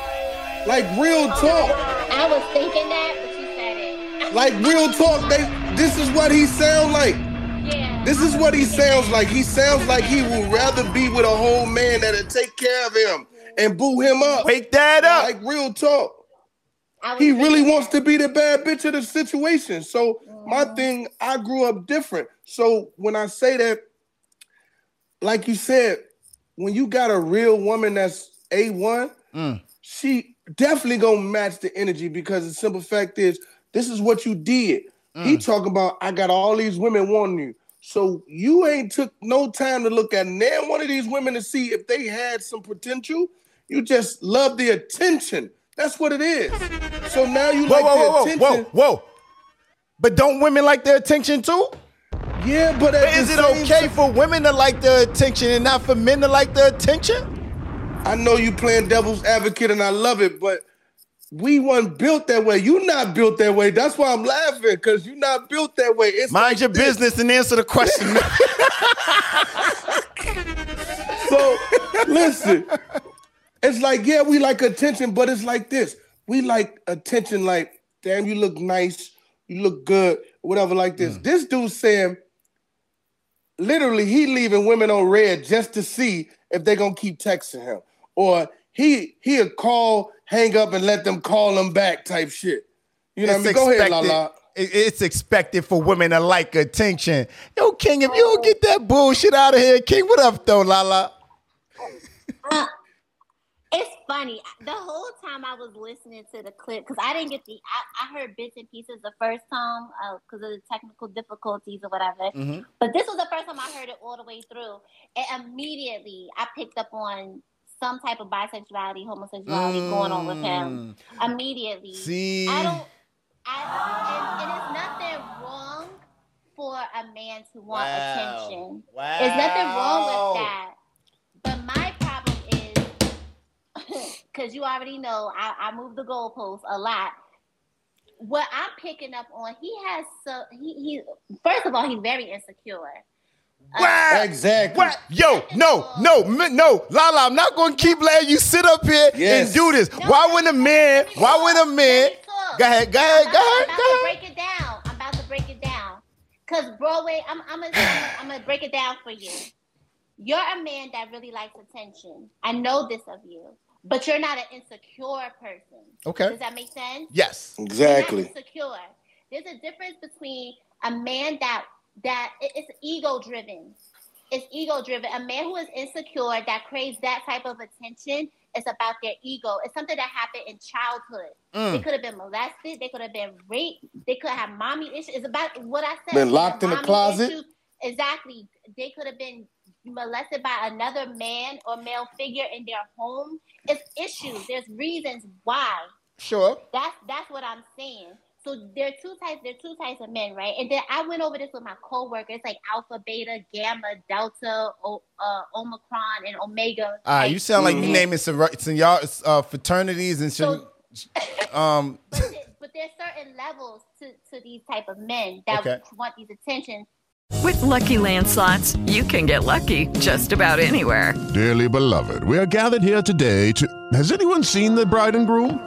Like real talk. I was thinking that, but you said it. Like real talk. They this is what he sound like. Yeah. This is what he sounds like. He sounds like he would rather be with a whole man that'll take care of him and boo him up. Wake that up. Like real talk. He really thinking wants to be the bad bitch of the situation. So my thing, I grew up different. So when I say that, like you said, when you got a real woman that's a one, Mm. she definitely gonna match the energy because the simple fact is, this is what you did. He mm. talking about, I got all these women wanting you. So you ain't took no time to look at nan one of these women to see if they had some potential. You just love the attention. That's what it is. So now you Whoa, like whoa, the whoa, whoa, attention. whoa, whoa. But don't women like their attention too? Yeah, but, But is it okay ti- for women to like the attention and not for men to like the attention? I know you playing devil's advocate and I love it, but we weren't built that way. You not built that way. That's why I'm laughing because you not built that way. It's Mind like your this. business and answer the question. [LAUGHS] So listen, it's like yeah, we like attention, but it's like this. We like attention, like damn, you look nice, you look good, whatever. Like this. Hmm. This dude saying, literally, he leaving women on red just to see if they gonna keep texting him, or he he'll call, hang up, and let them call him back, type shit. You know what I mean? Go ahead, expected- Lala. It's expected for women to like attention. Yo, King, if you don't get that bullshit out of here, King, what up though, Lala? Uh, it's funny. The whole time I was listening to the clip, because I didn't get the, I, I heard bits and pieces the first time because of the technical difficulties or whatever. But this was the first time I heard it all the way through. And immediately I picked up on some type of bisexuality, homosexuality going on with him. Immediately. Mm. See? I don't, I, and, and it's nothing wrong for a man to want Wow. attention. Wow. There's nothing wrong with that. But my problem is, [LAUGHS] because you already know, I, I move the goalposts a lot. What I'm picking up on, he has so he he. First of all, he's very insecure. Wow. Exactly. What? Yo, no, no, no, Lala, I'm not gonna keep letting you sit up here Yes. and do this. why would a man? Why would a man? Go ahead, go ahead, I'm go ahead, I'm go about to break it down. I'm about to break it down. Cause Broadway, I'm I'm gonna I'm, I'm gonna break it down for you. You're a man that really likes attention. I know this of you, but you're not an insecure person. Okay. Does that make sense? Yes. Exactly. You're not insecure. There's a difference between a man that that it's ego driven. It's ego driven. A man who is insecure that craves that type of attention is about their ego. It's something that happened in childhood. Mm. They could have been molested. They could have been raped. They could have mommy issues. It's about what I said. Been locked in a closet? issues. Exactly. They could have been molested by another man or male figure in their home. It's issues. There's reasons why. Sure. That's that's what I'm saying. So there are two types. There are two types of men, right? And then I went over this with my coworkers, like alpha, beta, gamma, delta, o, uh, omicron, and omega. All right, you sound like you Mm-hmm. naming some some y'all uh, fraternities and shit. Um, [LAUGHS] but, there- but there's certain levels to, to these type of men that Okay. want these attentions. With Lucky Land slots, you can get lucky just about anywhere. Dearly beloved, we are gathered here today to. Has anyone seen the bride and groom?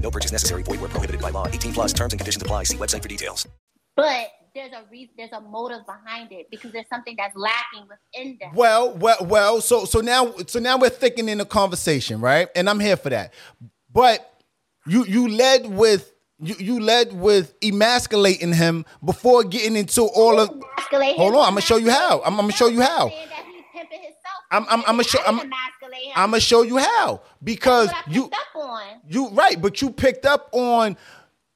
No purchase necessary. Void where prohibited by law. 18 plus terms and conditions apply. See website for details. But there's a reason, there's a motive behind it because there's something that's lacking within them. Well, well, well. So, so now, so now we're thickening the conversation, right? And I'm here for that. But you, you led with. You, you led with emasculating him before getting into all of. Hold on, I'm gonna show you how. I'm, I'm gonna show you how. Saying that he's pimping himself. I'm, I'm, I'm gonna show. I'm, I'm gonna show you how because That's what I you up on. you right, but you picked up on.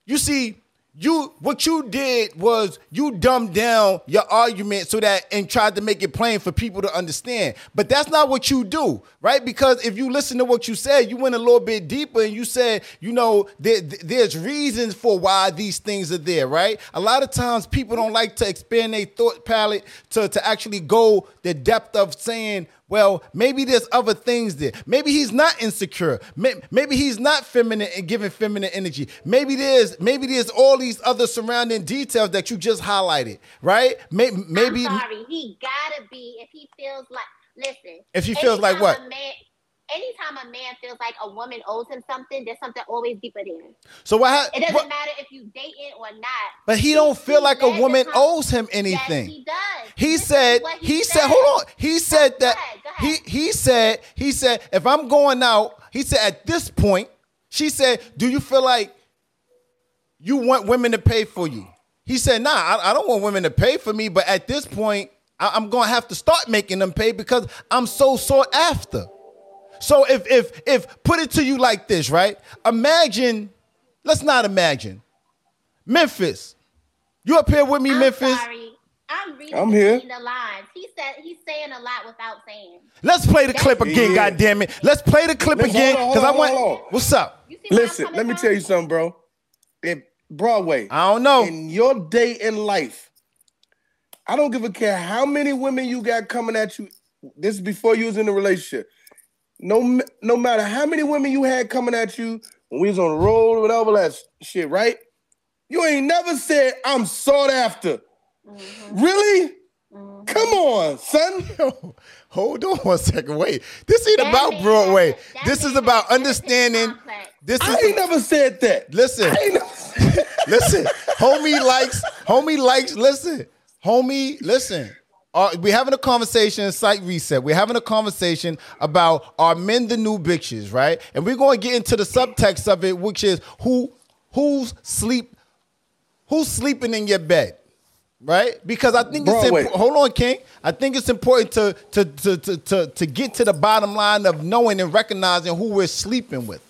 You see, you what you did was you dumbed down your argument so that and tried to make it plain for people to understand. But that's not what you do, right? Because if you listen to what you said, you went a little bit deeper and you said, you know, there, there's reasons for why these things are there, right? A lot of times people don't like to expand their thought palette to, to actually go the depth of saying, well, maybe there's other things there. Maybe he's not insecure. Maybe he's not feminine and giving feminine energy. Maybe there's maybe there's all these other surrounding details that you just highlighted, right? May- Maybe I'm sorry, he gotta be if he feels like. Listen. If he feels like what? a man- anytime a man feels like a woman owes him something, there's something always deeper there. so what? ha- It doesn't what- matter if you date it or not. But he don't feel like a woman owes him anything. Yes, he does. He to said, what he said, hold on. He said that he he said, he said, if I'm going out, he said at this point, she said, Do you feel like you want women to pay for you? He said, Nah, I, I don't want women to pay for me, but at this point, I, I'm gonna have to start making them pay because I'm so sought after. So if if if put it to you like this, right? Imagine, let's not imagine. Memphis. You up here with me, Memphis? Sorry. I'm reading I'm here. the lines. He said he's saying a lot without saying. Let's play the clip again, Yeah. goddammit. Let's play the clip Listen, again. Because I want on, hold on. what's up? Listen, let me tell you something, bro. In Broadway, I don't know. In your day in life, I don't give a care how many women you got coming at you. This is before you was in a relationship. No, no matter how many women you had coming at you when we was on the road or whatever that shit, right? You ain't never said I'm sought after. Really? Come on, son. [LAUGHS] Hold on one second. Wait. This ain't about Broadway. This is about understanding. This is I ain't never said that. Listen. [LAUGHS] listen. Homie likes, homie likes, listen. Homie, listen. Uh, we're having a conversation, site reset. We're having a conversation about are men the new bitches, right? And we're going to get into the subtext of it, which is who who's sleep who's sleeping in your bed, right? Because I think it's Broadway. important. Hold on, King. I think it's important to to, to to to to get to the bottom line of knowing and recognizing who we're sleeping with.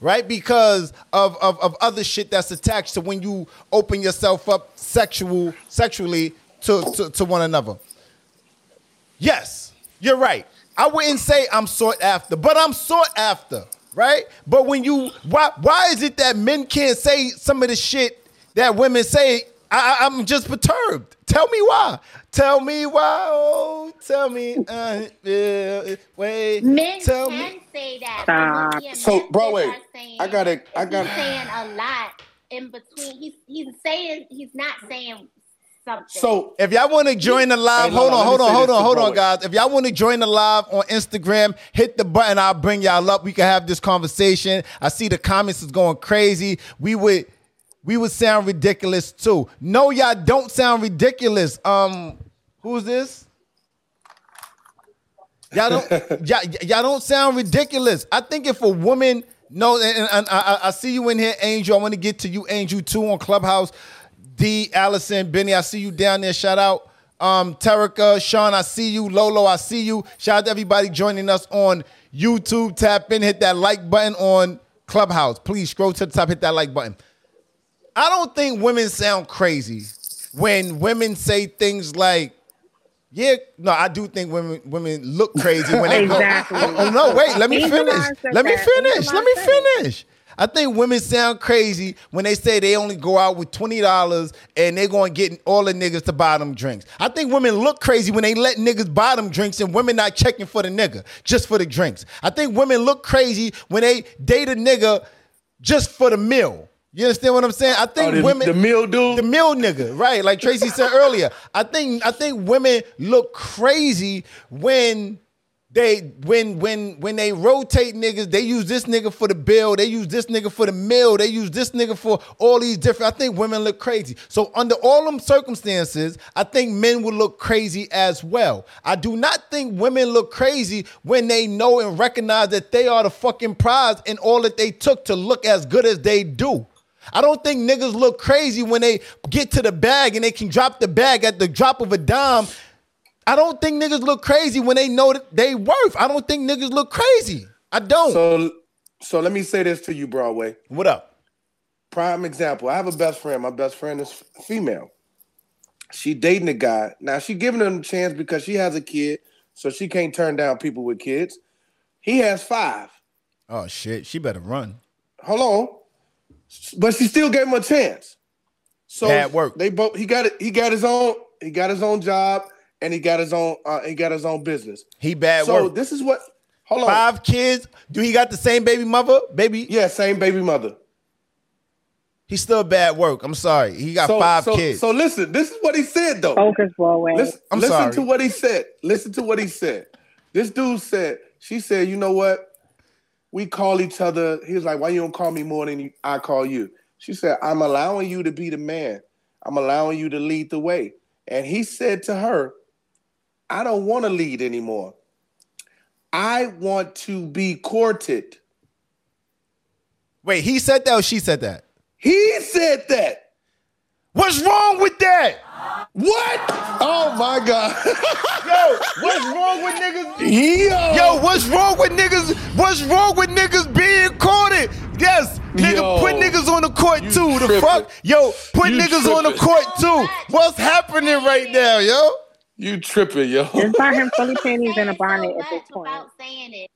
Right, because of, of, of other shit that's attached to when you open yourself up sexual sexually to, to, to one another. Yes, you're right. I wouldn't say I'm sought after, but I'm sought after, right? But when you why why is it that men can't say some of the shit that women say? I, I- I'm just perturbed. Tell me why. Tell me why. Oh, tell me. Uh, uh, wait. Men tell can me. say that. Stop. but Wiki and So, bro, Broadway, are saying- I gotta- I gotta- saying a lot in between. He's he's saying he's not saying something. So If y'all want to join the live, Hey, hold on, hold on, hold on, hold on, guys. If y'all want to join the live on Instagram, hit the button. I'll bring y'all up. We can have this conversation. I see the comments is going crazy. We would, we would sound ridiculous too. No, y'all don't sound ridiculous. Um, who's this? Y'all don't, [LAUGHS] y'all, y'all don't sound ridiculous. I think if a woman knows, and, and I, I- I see you in here, Angel. I want to get to you, Angel, too, on Clubhouse. D, Allison, Benny, I see you down there. Shout out. Um, Terica, Sean, I see you. Lolo, I see you. Shout out to everybody joining us on YouTube. Tap in, hit that like button on Clubhouse. Please scroll to the top, hit that like button. I don't think women sound crazy when women say things like, yeah, no, I do think women women look crazy when they Exactly. go. Oh, no, wait, let me finish. Let me finish. Let me Lon said it. finish. I think women sound crazy when they say they only go out with twenty dollars and they're going to get all the niggas to buy them drinks. I think women look crazy when they let niggas buy them drinks and women not checking for the nigga just for the drinks. I think women look crazy when they date a nigga just for the meal. You understand what I'm saying? I think Oh, the- women the mill dude, the mill nigga, right? Like Tracy said earlier. I think I think women look crazy when they when when when they rotate niggas. They use this nigga for the bill. They use this nigga for the mill. They use this nigga for all these different. I think women look crazy. So under all them circumstances, I think men will look crazy as well. I do not think women look crazy when they know and recognize that they are the fucking prize and all that they took to look as good as they do. I don't think niggas look crazy when they get to the bag and they can drop the bag at the drop of a dime. I don't think niggas look crazy when they know that they worth. I don't think niggas look crazy. I don't. So, so let me say this to you, Broadway. What up? Prime example. I have a best friend. My best friend is female. She dating a guy. Now she giving him a chance because she has a kid, so she can't turn down people with kids. He has five. Oh shit, she better run. Hold on, but she still gave him a chance. So Bad work. They both. He got it. He got his own. He got his own job, and he got his own. Uh, he got his own business. He bad work. so work. this is what. Hold on. Five kids. Do he got the same baby mother? Baby? Yeah, same baby mother. He's still bad work. I'm sorry. He got so, five so, kids. So listen, this is what he said though. Focus, Broadway. Listen, I'm listen sorry. to what he said. Listen to what he said. This dude said, she said, you know what? We call each other. He was like, why you don't call me more than you, I call you? She said, I'm allowing you to be the man. I'm allowing you to lead the way. And he said to her, I don't want to lead anymore. I want to be courted. Wait, he said that or she said that? He said that. What's wrong with that? What? Oh my God. [LAUGHS] Yo, what's wrong with niggas? Yo. Yo, what's wrong with niggas? What's wrong with niggas being courted? Yes, nigga, Yo. put niggas on the court too. The tripping. fuck? Yo, put You niggas on the court too. What's happening right now, yo? You tripping, yo. Just buy him fully panties and a bonnet at this point. saying it.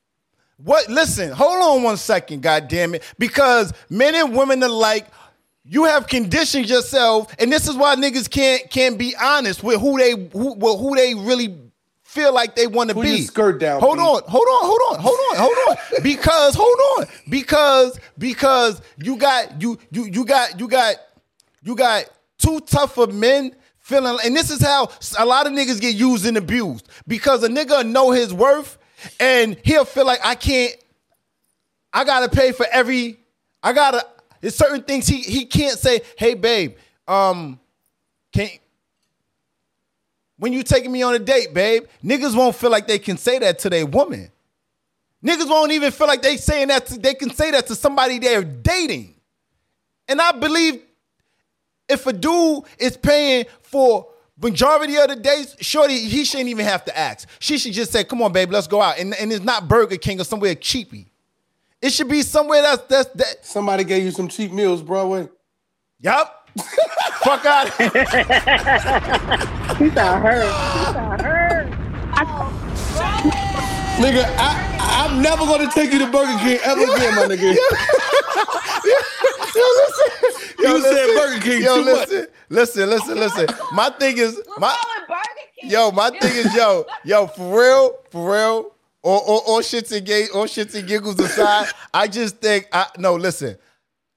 What? Listen, hold on one second, God damn it. Because men and women alike, you have conditioned yourself, and this is why niggas can't can't be honest with who they who with who they really feel like they want to be. skirt down, Hold on, hold on, hold on, hold on, hold on. [LAUGHS] Because hold on, because because you got you you you got you got you got too tough of men feeling, and this is how a lot of niggas get used and abused because a nigga know his worth, and he'll feel like I can't. I gotta pay for every. I gotta. There's certain things he he can't say. Hey, babe, um, can when you taking me on a date, babe? Niggas won't feel like they can say that to their woman. Niggas won't even feel like they saying that. To, they can say that to somebody they're dating. And I believe if a dude is paying for majority of the days, shorty, he shouldn't even have to ask. She should just say, "Come on, babe, let's go out." And, and it's not Burger King or somewhere cheapy. It should be somewhere that's that's that. Somebody gave you some cheap meals, Broadway. Yup. [LAUGHS] Fuck out. [LAUGHS] He got hurt. He got hurt. Nigga, I, I'm never gonna take you to Burger King ever again, my nigga. [LAUGHS] Yo, listen. you said Burger King Yo, too much. listen, listen, listen, listen. My thing is my yo, my thing is yo, yo, for real, for real. Or, or, or shits and gay, or shits and giggles aside, I just think I no. Listen,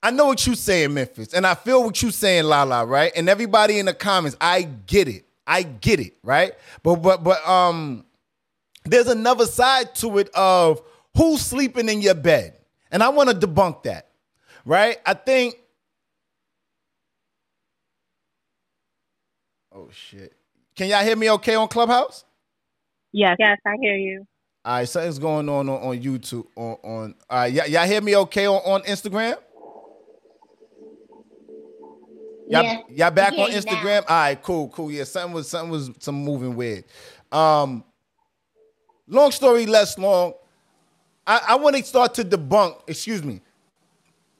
I know what you saying, Memphis, and I feel what you saying, Lala, right? And everybody in the comments, I get it, I get it, right? But but but um, there's another side to it of who's sleeping in your bed, and I want to debunk that, right? I think. Oh shit! Can y'all hear me okay on Clubhouse? Yes, yes, I hear you. All right, something's going on on, on YouTube. On on, all right, y'all, hear me okay on, on Instagram? Y'all, Yeah, y'all back on hear you now. Instagram? All right, cool, cool. Yeah, something was something was some moving weird. Um, long story less long. I, I want to start to debunk. Excuse me.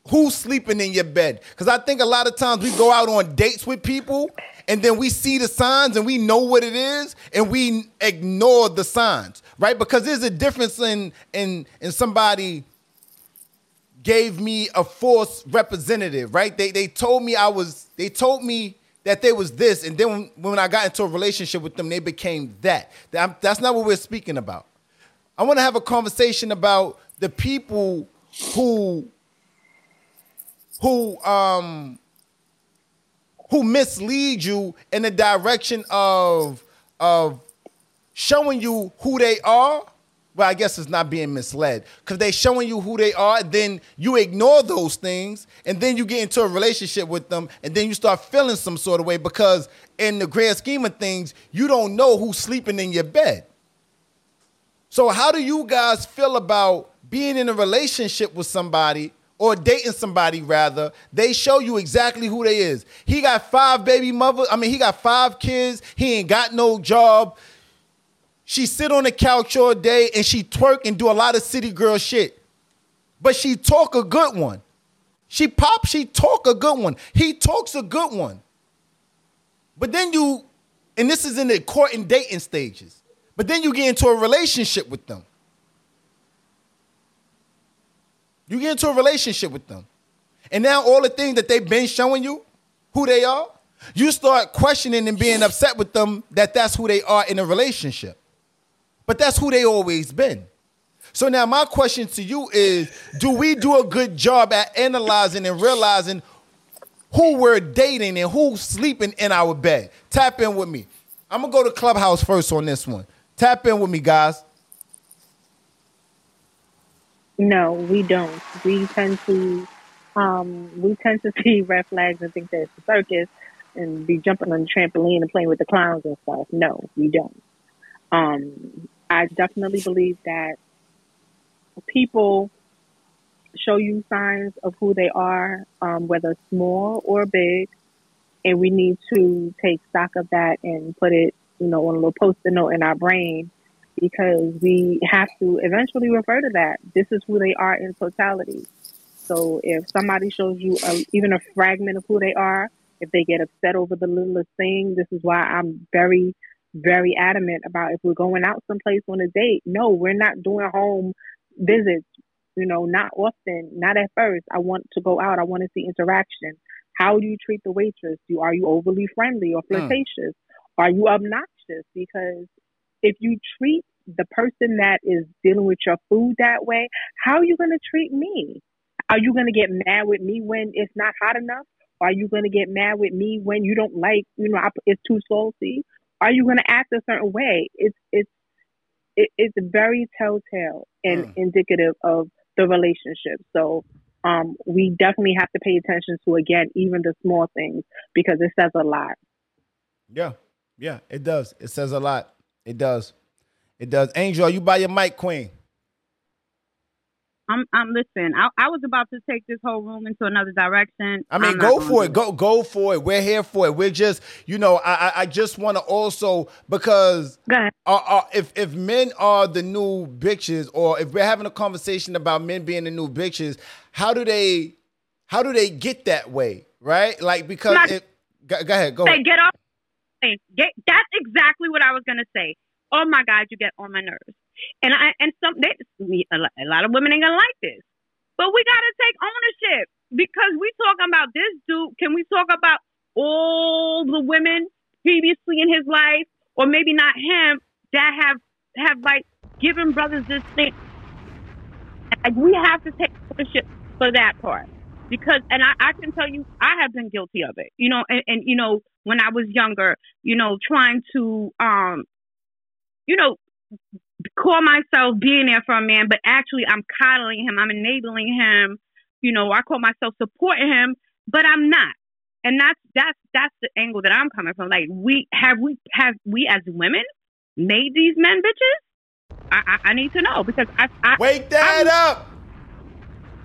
Who's sleeping in your bed? Because I think a lot of times we go out on dates with people and then we see the signs and we know what it is and we ignore the signs, right? Because there's a difference in in in somebody gave me a false representative, right? They they told me I was they told me that they was this, and then when, when I got into a relationship with them, they became that. That- That's not what we're speaking about. I want to have a conversation about the people who who um who mislead you in the direction of of showing you who they are. Well, I guess it's not being misled because they showing you who they are. Then you ignore those things, and then you get into a relationship with them, and then you start feeling some sort of way because, in the grand scheme of things, you don't know who's sleeping in your bed. So, how do you guys feel about being in a relationship with somebody or dating somebody rather? They show you exactly who they is. He got five baby mother. I mean, he got five kids. He ain't got no job. She sit on the couch all day and she twerk and do a lot of city girl shit. But she talk a good one. She pop, she talk a good one. He talks a good one. But then you, and this is in the court and dating stages. But then you get into a relationship with them. You get into a relationship with them. And now all the things that they've been showing you, who they are, you start questioning and being upset with them that that's who they are in a relationship. But that's who they always been. So now my question to you is, do we do a good job at analyzing and realizing who we're dating and who's sleeping in our bed? Tap in with me. I'm gonna go to Clubhouse first on this one. Tap in with me, guys. No, we don't. We tend to um, we tend to [LAUGHS] see red flags and think that it's a circus and be jumping on the trampoline and playing with the clowns and stuff. No, we don't. Um, I definitely believe that people show you signs of who they are, um, whether small or big, and we need to take stock of that and put it, you know, on a little post-it note in our brain because we have to eventually refer to that. This is who they are in totality. So if somebody shows you a, even a fragment of who they are, if they get upset over the littlest thing, this is why I'm very, very adamant about if we're going out someplace on a date, no, we're not doing home visits. You know, not often, not at first. I want to go out. I want to see interaction. How do you treat the waitress? Do are you overly friendly or hmm. flirtatious? Are you obnoxious? Because if you treat the person that is dealing with your food that way, how are you going to treat me? Are you going to get mad with me when it's not hot enough? Are you going to get mad with me when you don't like, you know, I- it's too salty? Are you going to act a certain way? It's it's it, it's very telltale and indicative of the relationship. So um, we definitely have to pay attention to again even the small things because it says a lot. Yeah, yeah, it does. It says a lot. It does. It does. Angel, are you by your mic, Queen? I'm I'm listening. I, I was about to take this whole room into another direction. I mean, I'm go for it. Go go for it. We're here for it. We're just, you know, I I, I just want to also because are, are, if if men are the new bitches, or if we're having a conversation about men being the new bitches, how do they how do they get that way, right? Like because Not- if go, go ahead, go say ahead. get off. Get that's exactly what I was gonna say. Oh my God, you get on my nerves. And I and some a lot of women ain't gonna like this, but we gotta take ownership because we talking about this dude. Can we talk about all the women previously in his life, or maybe not him that have have like given brothers this thing? Like we have to take ownership for that part because and I, I can tell you I have been guilty of it. You know, and, and you know, when I was younger, you know, trying to um you know, call myself being there for a man, but actually I'm coddling him, I'm enabling him, you know, I call myself supporting him, but I'm not. And that's that's that's the angle that I'm coming from. Like we have we have we as women made these men bitches? I I, I need to know because I, I wake that up.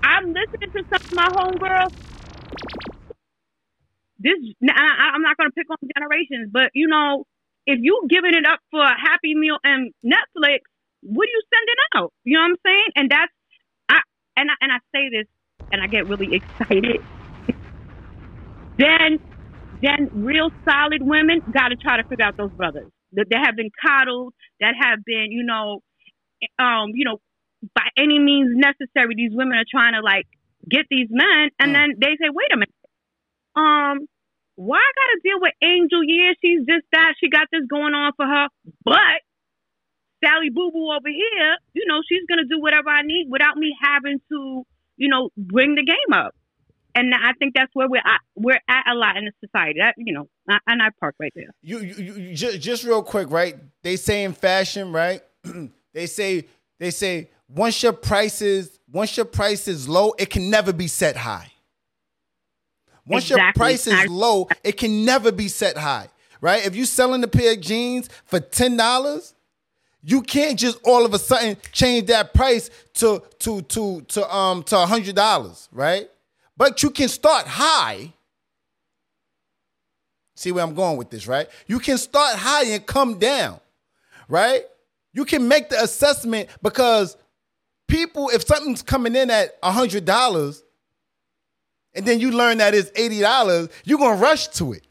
I'm listening to some of my homegirls. This I, I- I'm not going to pick on generations, but you know, if you giving it up for a Happy Meal and Netflix, what are you sending out? You know what I'm saying? And that's I and I, and I say this and I get really excited. [LAUGHS] then then real solid women got to try to figure out those brothers that, that have been coddled, that have been you know, um, you know, by any means necessary. These women are trying to like get these men, and then they say, wait a minute, um, why I gotta deal with Angel? Yeah, she's just that. She got this going on for her, but Sally Boo Boo over here, you know, she's gonna do whatever I need without me having to, you know, bring the game up. and I think that's where we're at. We're at a lot in the society. That you know, I- and I park right there. You, you, you, just, just real quick, right? They say in fashion, right? [CLEARS THROAT] they say they say once your price is once your price is low, it can never be set high. Once your price is low, it can never be set high, right? If you're selling a pair of jeans for ten dollars, you can't just all of a sudden change that price to to to to um to a hundred dollars, right? But you can start high. See where I'm going with this, right? You can start high and come down, right? You can make the assessment because people, if something's coming in at a hundred dollars, and then you learn that it's eighty dollars, you're gonna rush to it.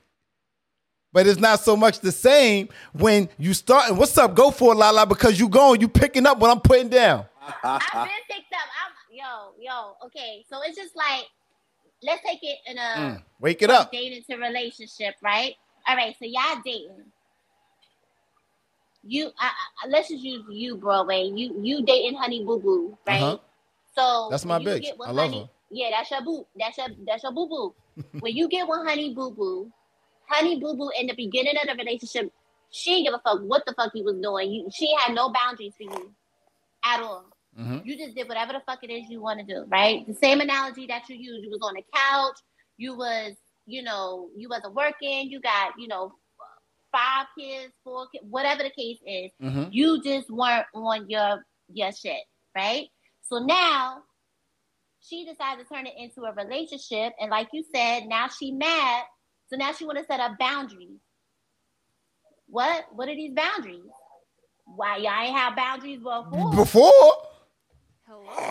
But it's not so much the same when you start. And what's up? Go for it, Lala, because you going, you picking up what I'm putting down. I've been picked up. I'm yo, yo, okay. So it's just like let's take it in a Mm, wake it up. dating to relationship, right? All right, so y'all dating. You, I, I, let's just use you, Broadway. You, you dating Honey Boo Boo, right? Uh-huh. So That's my bitch. I love honey, her. Yeah, that's your boo. That's your that's your boo boo. when you get with Honey Boo Boo, Honey Boo Boo in the beginning of the relationship, she didn't give a fuck what the fuck he was doing. You, she had no boundaries for you at all. Mm-hmm. You just did whatever the fuck it is you want to do, right? The same analogy that you used. You was on the couch. You was, you know, you wasn't working. You got, you know, five kids, four kids, whatever the case is. Mhm. You just weren't on your your shit, right? So now she decided to turn it into a relationship, and like you said, now she mad. So now she want to set up boundaries. What? What are these boundaries? Why y'all ain't have boundaries before? Before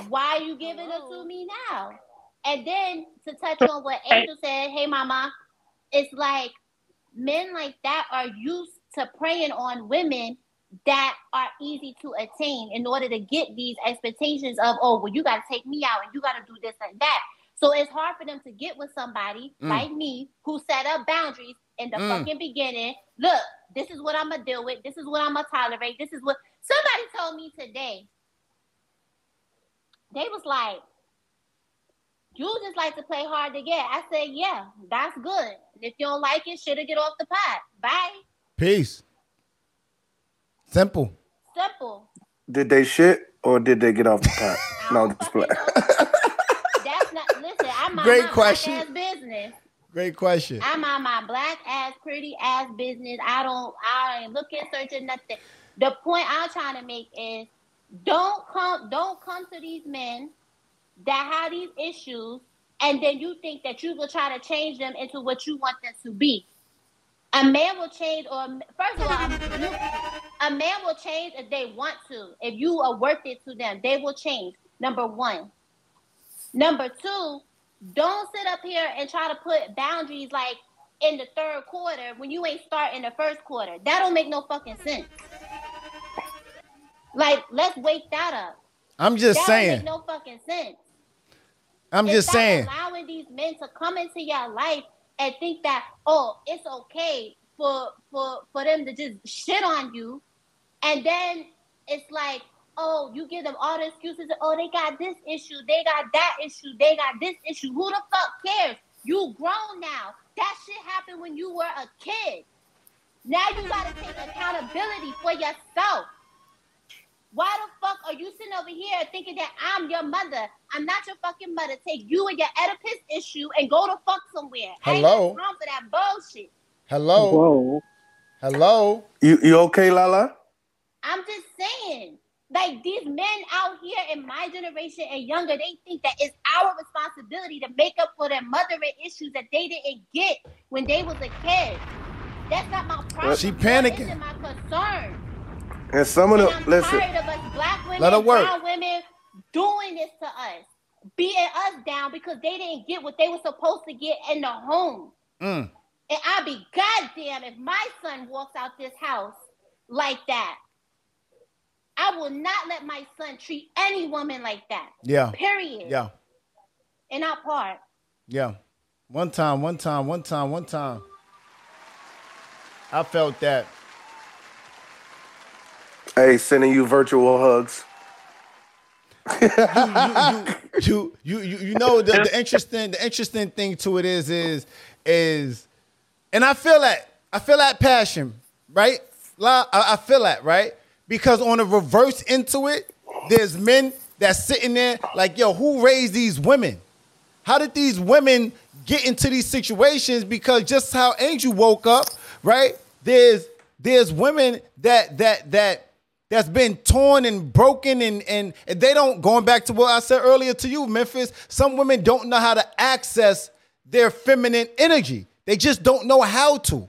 Why are you giving it to me now? And then to touch on what Angel said, hey mama, it's like men like that are used to preying on women that are easy to attain in order to get these expectations of, oh, well, you gotta take me out and you gotta do this and that. So it's hard for them to get with somebody Mm. like me who set up boundaries in the Mm. fucking beginning. Look, this is what I'm gonna deal with. This is what I'm gonna tolerate. This is what somebody told me today they was like, you just like to play hard to get. I said, yeah, that's good. If you don't like it, should have get off the pot. Bye. Peace. Simple. Simple. Did they shit or did they get off the pot? [LAUGHS] no, just play. [LAUGHS] That's not. Listen, I'm my, Great question. business. Great question. I'm on my black ass, pretty ass business. I don't. I ain't looking, searching nothing. The point I'm trying to make is, don't come. Don't come to these men that have these issues, and then you think that you will try to change them into what you want them to be. A man will change, or first of all, you, a man will change if they want to. If you are worth it to them, they will change. Number one. Number two, don't sit up here and try to put boundaries like in the third quarter when you ain't start in the first quarter. That don't make no fucking sense. Like, let's wake that up. I'm just that saying. Don't make no fucking sense. I'm just saying. allowing these men to come into your life and think that oh, it's okay for for for them to just shit on you, and then it's like oh, you give them all the excuses. Oh, they got this issue, they got that issue, they got this issue. Who the fuck cares? You grown now. That shit happened when you were a kid. Now you gotta take accountability for yourself. Why the fuck are you sitting over here thinking that I'm your mother? I'm not your fucking mother. Take you and your Oedipus issue and go to fuck somewhere. I ain't Hello? got time for that bullshit. Hello. Hello. You you okay, Lala? I'm just saying, like these men out here in my generation and younger, they think that it's our responsibility to make up for their mothering issues that they didn't get when they was a kid. That's not my problem. She panicking. isn't my concern. And some of them, I'm listen. tired of us black women, Let her work. brown women doing this to us, beating us down because they didn't get what they were supposed to get in the home. Mm. And I'd be goddamn if my son walks out this house like that. I will not let my son treat any woman like that. Yeah. Period. Yeah. And not part. Yeah. One time, one time, one time, one time. I felt that. Hey, sending you virtual hugs. you, you, you, you know the, the interesting the interesting thing to it is is is, and I feel that I feel that passion, right? I, I feel that right because on the reverse into it, there's men that's sitting there like, yo, who raised these women? How did these women get into these situations? Because just how Angel woke up, right? There's there's women that that that that's been torn and broken and, and and they don't going back to what I said earlier to you, Memphis. Some women don't know how to access their feminine energy. They just don't know how to.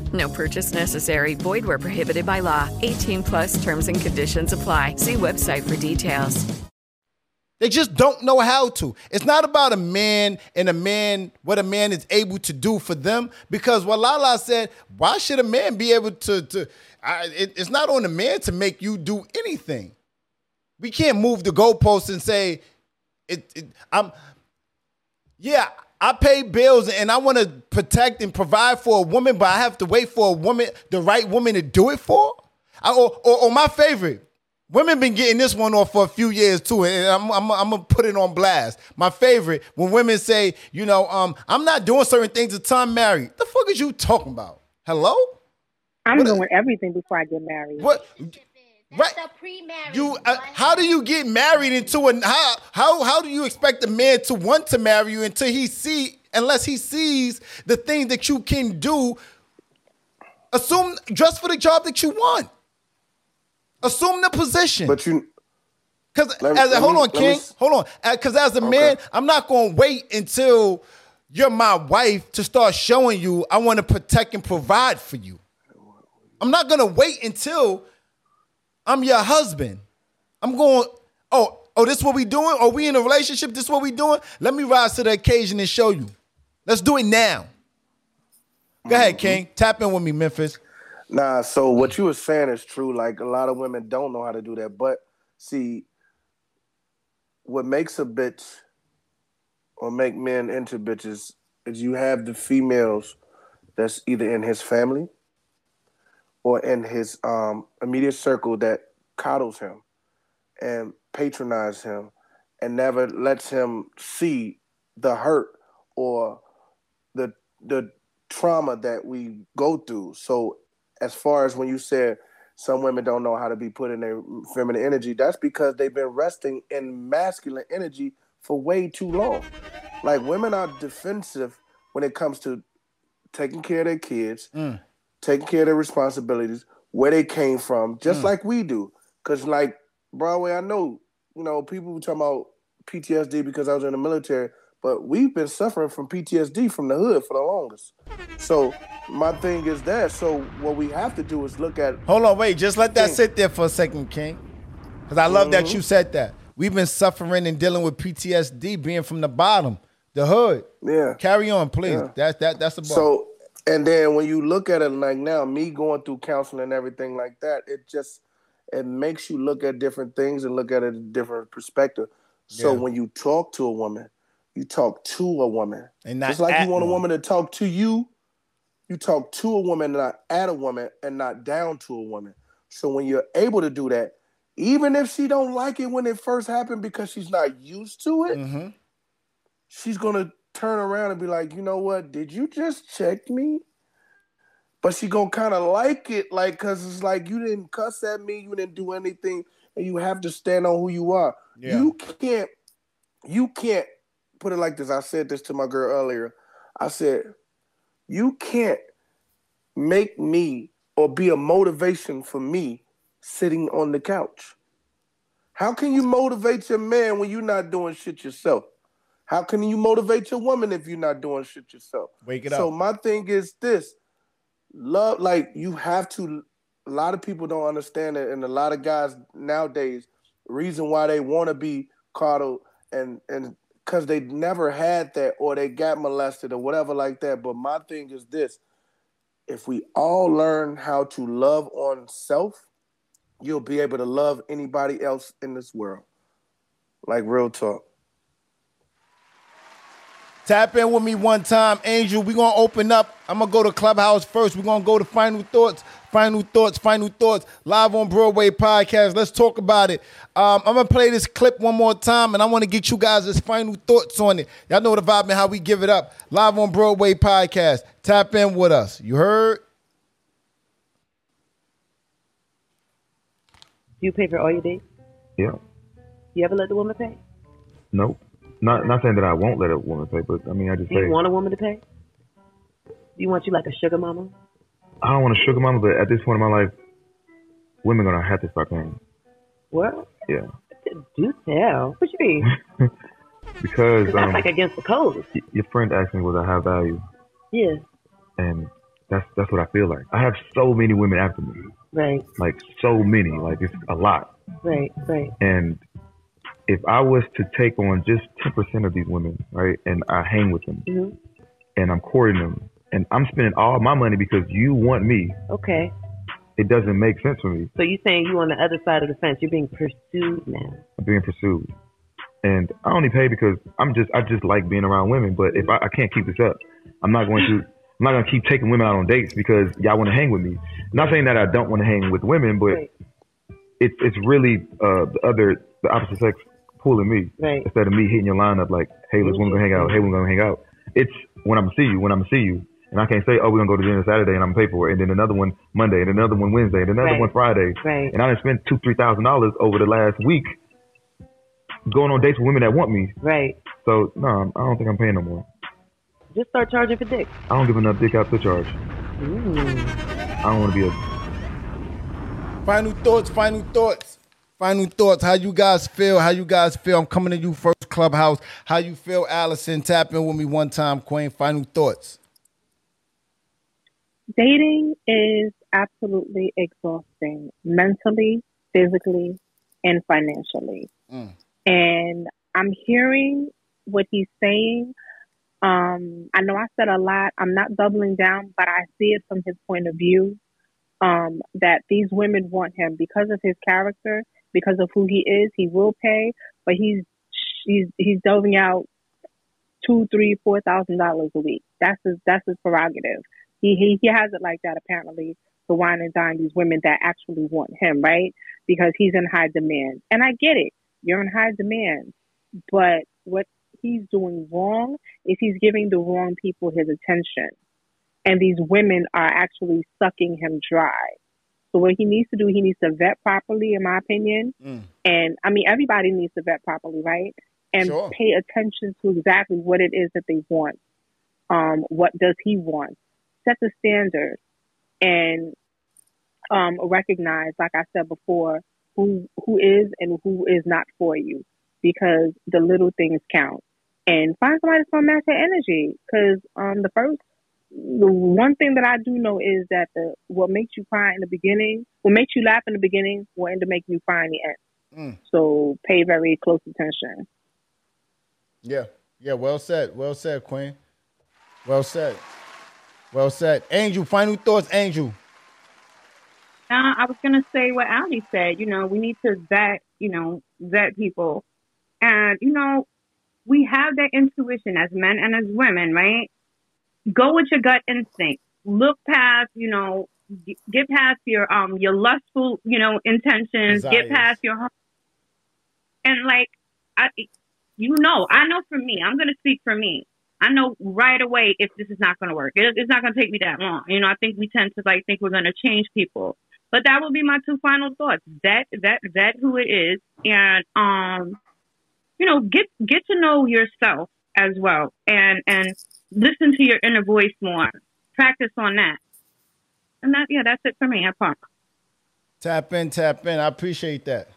No purchase necessary. Void where prohibited by law. 18 plus terms and conditions apply. See website for details. They just don't know how to. It's not about a man and a man, what a man is able to do for them. Because what Lala said, why should a man be able to, to I, it, it's not on the man to make you do anything. We can't move the goalposts and say, it, it I'm, yeah, I pay bills and I want to protect and provide for a woman, but I have to wait for a woman, the right woman to do it for. I, or, or, or, my favorite, women been getting this one off for a few years too, and I'm, I'm, I'm gonna put it on blast. My favorite, when women say, you know, um, I'm not doing certain things until I'm married. The fuck is you talking about? Hello? I'm What- doing everything before I get married. What? Right. You uh, how do you get married into a how how how do you expect a man to want to marry you until he see unless he sees the thing that you can do? Assume dress for the job that you want. Assume the position. But you because me- as a, hold me- on let me king. hold on. Because as a man i'm not going to wait until you're my wife to start showing you i want to protect and provide for you. I'm not going to wait until I'm your husband. I'm going, oh, oh, this what we doing? Are we in a relationship? This what we doing? Let me rise to the occasion and show you. Let's do it now. Go ahead, mm-hmm. King. Tap in with me, Memphis. Nah, so what you were saying is true. Like a lot of women don't know how to do that. But see, what makes a bitch or make men into bitches is you have the females that's either in his family or in his um, immediate circle that coddles him and patronizes him and never lets him see the hurt or the the trauma that we go through. So as far as when you said some women don't know how to be put in their feminine energy, that's because they've been resting in masculine energy for way too long. Like women are defensive when it comes to taking care of their kids, taking care of their responsibilities, where they came from, just Mm. like we do. Cause like Broadway, I know, you know, people talking about PTSD because I was in the military, but we've been suffering from PTSD from the hood for the longest. So my thing is that. So what we have to do is look at Hold on, wait. Just let that King. sit there for a second, King. Because I love that Mhm. you said that. We've been suffering and dealing with PTSD being from the bottom, the hood. Yeah. Carry on, please. Yeah. That's that. That's the bar. So, and then when you look at it like now, me going through counseling and everything like that, it just it makes you look at different things and look at it a different perspective. So Yeah. when you talk to a woman, you talk to a woman, And not just like you want a woman to talk to you. You talk to a woman, not at a woman, and not down to a woman. So when you're able to do that, even if she don't like it when it first happened because she's not used to it, Mm-hmm. she's gonna turn around and be like, you know what? Did you just check me? But she gonna kind of like it, like, cause it's like you didn't cuss at me, you didn't do anything, and you have to stand on who you are. Yeah. You can't, you can't put it like this. I said this to my girl earlier. I said, You can't make me or be a motivation for me sitting on the couch. How can you motivate your man when you're not doing shit yourself? How can you motivate your woman if you're not doing shit yourself? Wake it so up. So my thing is this: love. Like you have to. A lot of people don't understand it, and a lot of guys nowadays, reason why they want to be coddled and and because they never had that or they got molested or whatever like that. But my thing is this: if we all learn how to love on self, you'll be able to love anybody else in this world. Like real talk. Tap in with me one time, Angel. We're gonna open up. I'm gonna go to Clubhouse first. We're gonna go to Final Thoughts, Final Thoughts, Final Thoughts, live on Broadway podcast. Let's talk about it. Um, I'm gonna play this clip one more time, and I want to get you guys' final thoughts on it. Y'all know the vibe and how we give it up. Live on Broadway podcast. Tap in with us. You heard? Do you pay for all your dates? Yeah. You ever let the woman pay? Nope. Not not saying that I won't let a woman pay, but I mean I just Do say you want a woman to pay? Do you want you like a sugar mama? I don't want a sugar mama, but at this point in my life, women gonna have to start paying. What? Yeah. Do tell. What you mean? [LAUGHS] Because 'Cause that's um, like against the code. y- your friend asked me was I have value, Yeah. and that's that's what I feel like. I have so many women after me, Right. like so many, like it's a lot. Right. Right. And if I was to take on just ten percent of these women, right, and I hang with them, hmm and I'm courting them, and I'm spending all my money because you want me, Okay. it doesn't make sense for me. So you're saying you on the other side of the fence? You're being pursued now. I'm being pursued. And I only pay because I'm just I just like being around women. But if I, I can't keep this up, I'm not going to I'm not gonna keep taking women out on dates because y'all want to hang with me. Not saying that I don't want to hang with women, but it's it's really uh, the other the opposite sex pulling me Right. instead of me hitting your lineup like, hey, let's want to hang out. Hey, we're gonna hang out. It's when I'm gonna see you, when I'm gonna see you. And I can't say, oh, we're gonna go to dinner Saturday and I'm gonna pay for it, and then another one Monday, and another one Wednesday, and another Right. one Friday. Right. And I done spent two, three thousand dollars over the last week going on dates with women that want me. Right. So no, I don't think I'm paying no more. Just start charging for dick. I don't give enough dick out to charge. Ooh. I don't want to be a. Final thoughts, final thoughts. Final thoughts. How you guys feel? How you guys feel? I'm coming to you first, Clubhouse. How you feel, Allison? Tap in with me one time, Queen. Final thoughts. Dating is absolutely exhausting mentally, physically, and financially. Mm. And I'm hearing what he's saying. Um, I know I said a lot. I'm not doubling down, but I see it from his point of view. Um, that these women want him because of his character, because of who he is. He will pay, but he's he's he's delving out two, three, four thousand dollars a week. That's his that's his prerogative. He he he has it like that apparently to wine and dine these women that actually want him, right? Because he's in high demand. And I get it. You're in high demand. But what he's doing wrong is he's giving the wrong people his attention. And these women are actually sucking him dry. So what he needs to do, he needs to vet properly, in my opinion. And I mean, everybody needs to vet properly, right? And Sure. pay attention to exactly what it is that they want. Um, what does he want? Set the standard and um, recognize, like I said before, who who is and who is not for you, because the little things count. And find somebody that's gonna match your energy. Because um, the first, one thing that I do know is that the what makes you cry in the beginning, what makes you laugh in the beginning, will end up making you cry in the end. Mm. So pay very close attention. Yeah, yeah. Well said. Well said, Queen. Well said. Well said. Angel, final thoughts, Angel. Uh, I was gonna say what Ali said. You know, we need to vet. You know, vet people, and you know, we have that intuition as men and as women, right? Go with your gut instinct. Look past, you know, get past your um your lustful, you know, intentions. Get past your and like I, you know, I know for me, I'm gonna speak for me. I know right away if this is not gonna work. It, it's not gonna take me that long. You know, I think we tend to like think we're gonna change people. But that will be my two final thoughts. That that that who it is, and um, you know, get get to know yourself as well, and and listen to your inner voice more. practice on that. And that, yeah, that's it for me. I park. Tap in, tap in. I appreciate that.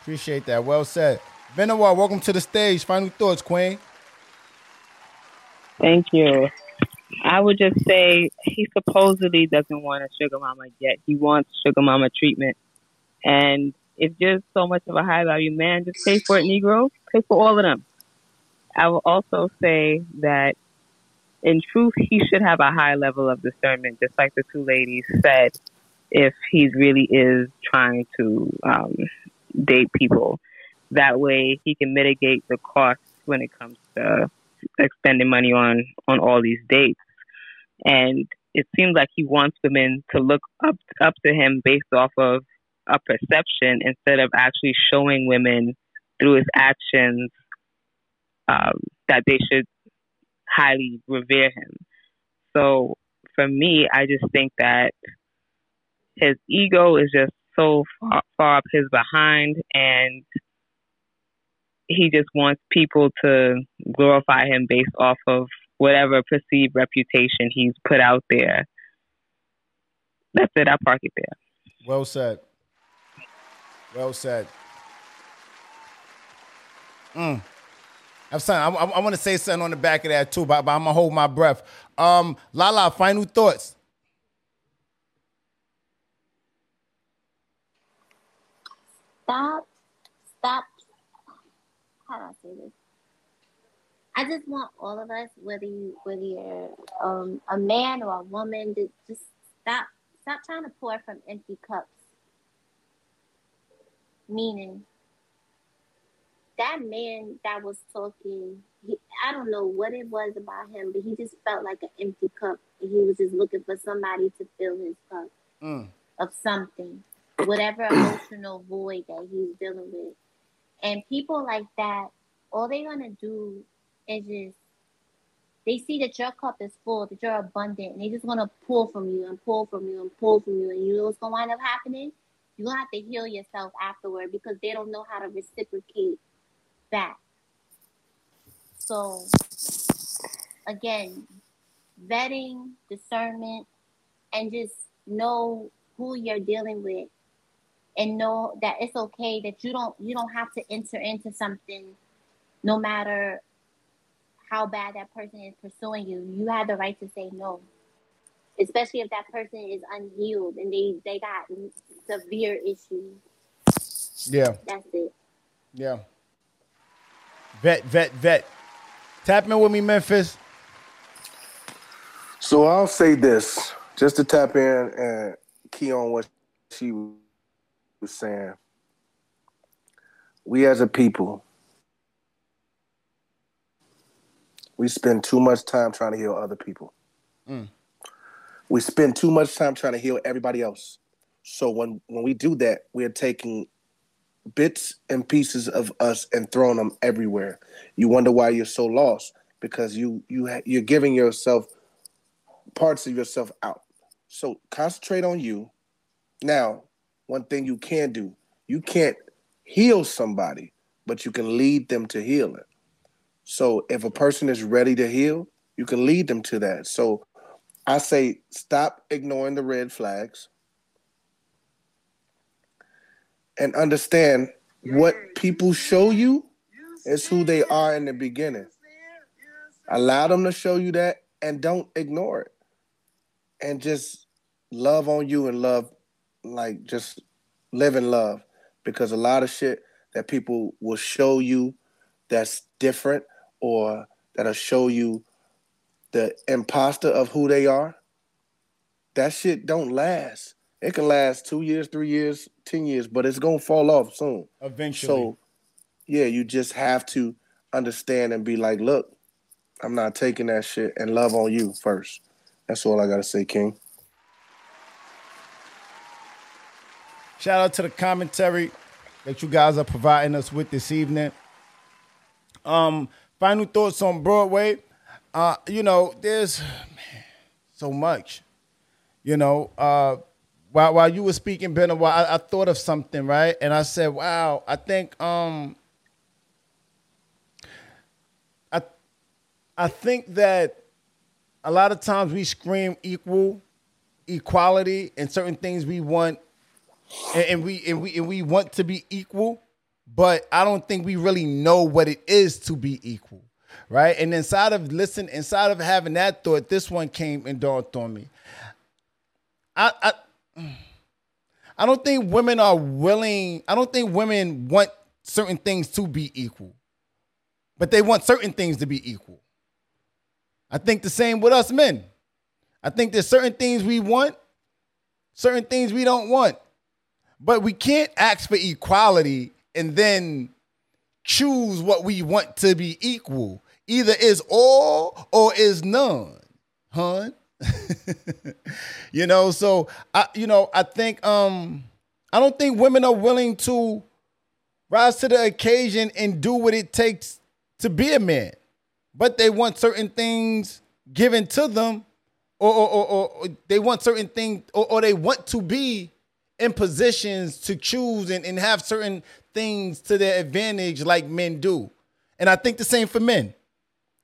Appreciate that. Well said. Benoit, welcome to the stage. Final thoughts, Queen. Thank you. I would just say he supposedly doesn't want a sugar mama yet. He wants sugar mama treatment. And it's just so much of a high value man. Just pay for it, Negro. Pay for all of them. I will also say that in truth, he should have a high level of discernment, just like the two ladies said, if he really is trying to um, date people. That way he can mitigate the costs when it comes to expending money on, on all these dates. And it seems like he wants women to look up, up to him based off of a perception instead of actually showing women through his actions um, that they should highly revere him. So for me, I just think that his ego is just so far, far up his behind, and he just wants people to glorify him based off of whatever perceived reputation he's put out there. That's it. I'll park it there. Well said. Well said. Mm. I'm saying I, I, want to say something on the back of that too, but, but I'm gonna hold my breath. Um, Lala, final thoughts. Stop, stop. How do I say this? I just want all of us, whether you whether you're um, a man or a woman, to just stop stop trying to pour from empty cups. Meaning, that man that was talking, he, I don't know what it was about him, but he just felt like an empty cup. He was just looking for somebody to fill his cup Mm. of something, whatever emotional void that he's dealing with. And people like that, all they're gonna do is just they see that your cup is full, that you're abundant, and they just gonna pull from you and pull from you and pull from you. And you know what's gonna wind up happening? You're gonna have to heal yourself afterward because they don't know how to reciprocate back. So again, vetting, discernment, and just know who you're dealing with and know that it's okay that you don't you don't have to enter into something no matter how bad that person is pursuing you. You have the right to say no. Especially if that person is unhealed and they, they got severe issues. Yeah. That's it. Yeah. Vet, vet, vet. Tap in with me, Memphis. So I'll say this, just to tap in and key on what she was saying. We as a people, we spend too much time trying to heal other people. Mm. We spend too much time trying to heal everybody else. So when when we do that, we are taking bits and pieces of us and throwing them everywhere. You wonder why you're so lost because you you ha- you're giving yourself parts of yourself out. So concentrate on you. Now, one thing you can do, you can't heal somebody, but you can lead them to healing. So if a person is ready to heal, you can lead them to that. So I say stop ignoring the red flags and understand what people show you is who they are in the beginning. Allow them to show you that and don't ignore it. And just love on you and love, like, just live in love. Because a lot of shit that people will show you that's different or that'll show you the imposter of who they are, that shit don't last. It can last two years, three years, ten years, but it's gonna fall off soon. Eventually. So, yeah, you just have to understand and be like, look, I'm not taking that shit and love on you first. That's all I gotta say, King. Shout out to the commentary that you guys are providing us with this evening. Um, final thoughts on Broadway. Uh, you know, there's man, so much. You know, uh, while while you were speaking, Ben, while I, I thought of something, right? And I said, "Wow, I think um, I I think that a lot of times we scream equal, equality, and certain things we want, and, and we and we and we want to be equal, but I don't think we really know what it is to be equal, right? And inside of listen, inside of having that thought, this one came and dawned on me. I I I don't think women are willing. I don't think women want certain things to be equal, but they want certain things to be equal. I think the same with us men. I think there's certain things we want, certain things we don't want. But we can't ask for equality and then choose what we want to be equal. Either is all or is none, hun. [LAUGHS] you know, so I you know, I think um I don't think women are willing to rise to the occasion and do what it takes to be a man but they want certain things given to them, or or, or, or they want certain things, or, or, they want to be in positions to choose and, and have certain things to their advantage, like men do. And I think the same for men.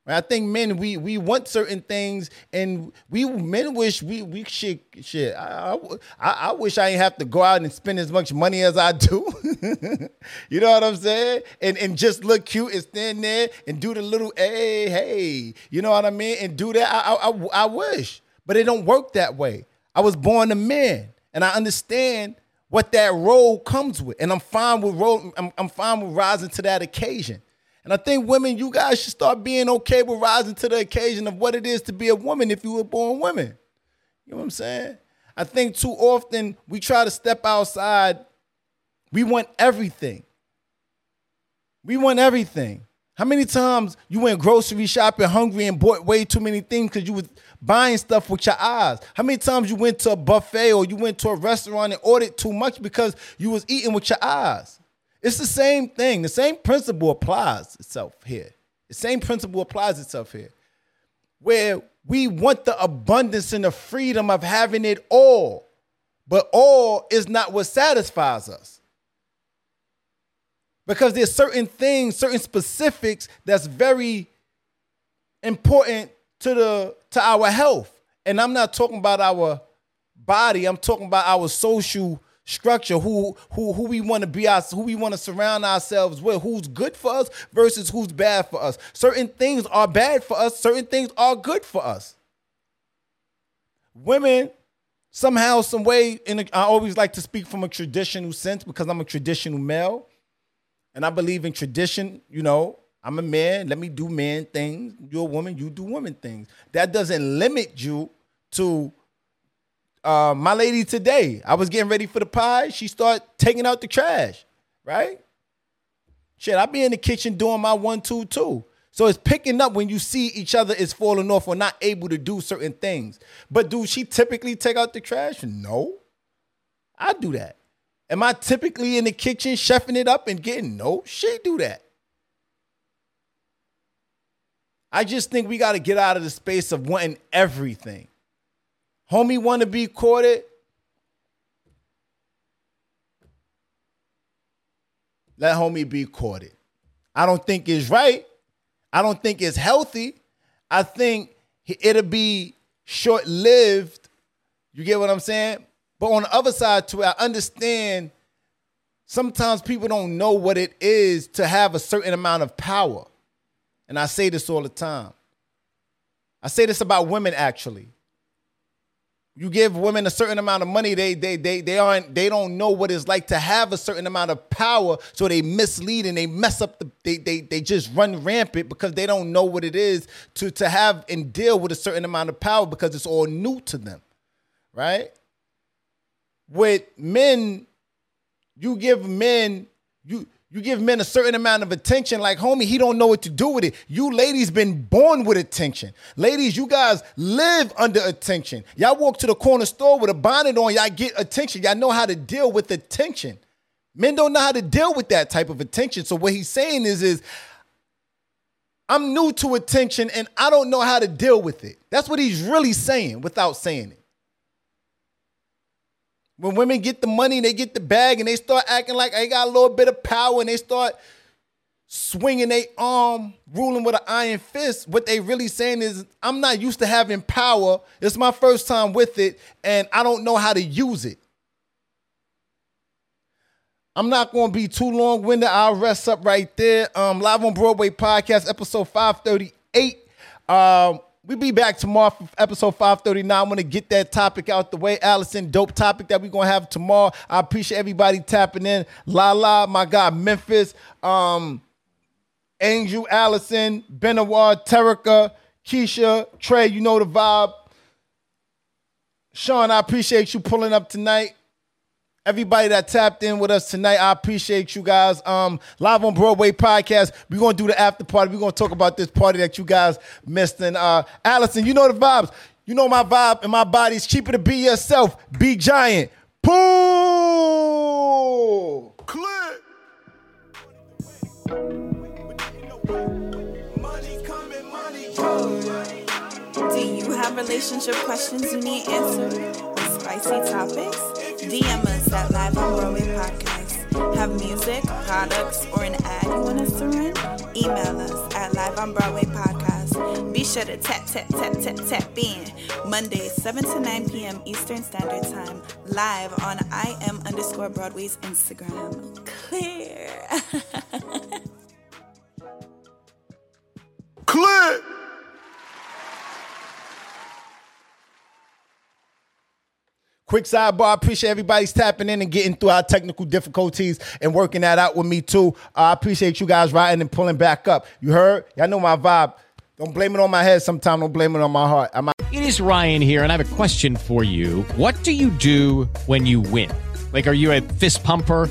I think men we we want certain things, and we men wish we we should shit. I, I, I wish I didn't have to go out and spend as much money as I do. [LAUGHS] you know what I'm saying? And and just look cute and stand there and do the little hey hey. You know what I mean? And do that. I I, I wish, but it don't work that way. I was born a man, and I understand what that role comes with, and I'm fine with role. I'm, I'm fine with rising to that occasion. And I think women, you guys should start being okay with rising to the occasion of what it is to be a woman if you were born women. You know what I'm saying? I think too often we try to step outside. We want everything. We want everything. How many times you went grocery shopping hungry and bought way too many things because you was buying stuff with your eyes? How many times you went to a buffet or you went to a restaurant and ordered too much because you was eating with your eyes? It's the same thing. The same principle applies itself here. The same principle applies itself here. Where we want the abundance and the freedom of having it all, but all is not what satisfies us. Because there's certain things, certain specifics that's very important to the to our health. And I'm not talking about our body, I'm talking about our social structure, who who who we want to be us, who we want to surround ourselves with, who's good for us versus who's bad for us. Certain things are bad for us, certain things are good for us. Women, somehow, some way, in a, I always like to speak from a traditional sense because I'm a traditional male, and I believe in tradition. You know, I'm a man. Let me do man things. You're a woman. You do woman things. That doesn't limit you to uh, my lady today, I was getting ready for the pie. She started taking out the trash, right? Shit, I be in the kitchen doing my one, two, two. So it's picking up when you see each other is falling off or not able to do certain things. But do she typically take out the trash? No. I do that. Am I typically in the kitchen chefing it up and getting no? She do that. I just think we got to get out of the space of wanting everything. Homie want to be courted. Let homie be courted. I don't think it's right. I don't think it's healthy. I think it'll be short lived. You get what I'm saying? But on the other side, to it, I understand sometimes people don't know what it is to have a certain amount of power. And I say this all the time. I say this about women actually you give women a certain amount of money they they they they aren't they don't know what it's like to have a certain amount of power so they mislead and they mess up the they they, they just run rampant because they don't know what it is to to have and deal with a certain amount of power because it's all new to them right? With men you give men you you give men a certain amount of attention, like homie, he don't know what to do with it. You ladies been born with attention. Ladies, you guys live under attention. Y'all walk to the corner store with a bonnet on, y'all get attention. Y'all know how to deal with attention. Men don't know how to deal with that type of attention. So what he's saying is, is I'm new to attention and I don't know how to deal with it. That's what he's really saying without saying it. When women get the money, they get the bag, and they start acting like they got a little bit of power, and they start swinging their arm, ruling with an iron fist, what they really saying is, I'm not used to having power. It's my first time with it, and I don't know how to use it. I'm not going to be too long winded. I'll rest up right there. Um, Live on Broadway podcast, episode 538. Um, we be back tomorrow for episode 539. I'm gonna get that topic out the way. Allison, dope topic that we're gonna have tomorrow. I appreciate everybody tapping in. Lala, my God, Memphis, um, Angel, Allison, Benoit, Terica, Keisha, Trey, you know the vibe. Sean, I appreciate you pulling up tonight. Everybody that tapped in with us tonight, I appreciate you guys. Um, live on Broadway podcast. We're gonna do the after party. We're gonna talk about this party that you guys missed. And uh, Allison, you know the vibes. You know my vibe and my body's cheaper to be yourself. Be giant. Pool. Click. Do you have relationship questions you need answered? Spicy topics? DM us at Live on Broadway Podcast. Have music, products, or an ad you want us to run? Email us at Live on Broadway Podcast. Be sure to tap, tap, tap, tap, tap in. Mondays, 7 to 9 p.m. Eastern Standard Time. Live on I am underscore Broadway's Instagram. Clear. [LAUGHS] Click. Quick sidebar. Appreciate everybody's tapping in and getting through our technical difficulties and working that out with me too. I appreciate you guys riding and pulling back up. You heard? Y'all know my vibe. Don't blame it on my head. Sometimes don't blame it on my heart. I'm It is Ryan here, and I have a question for you. What do you do when you win? Like, are you a fist pumper?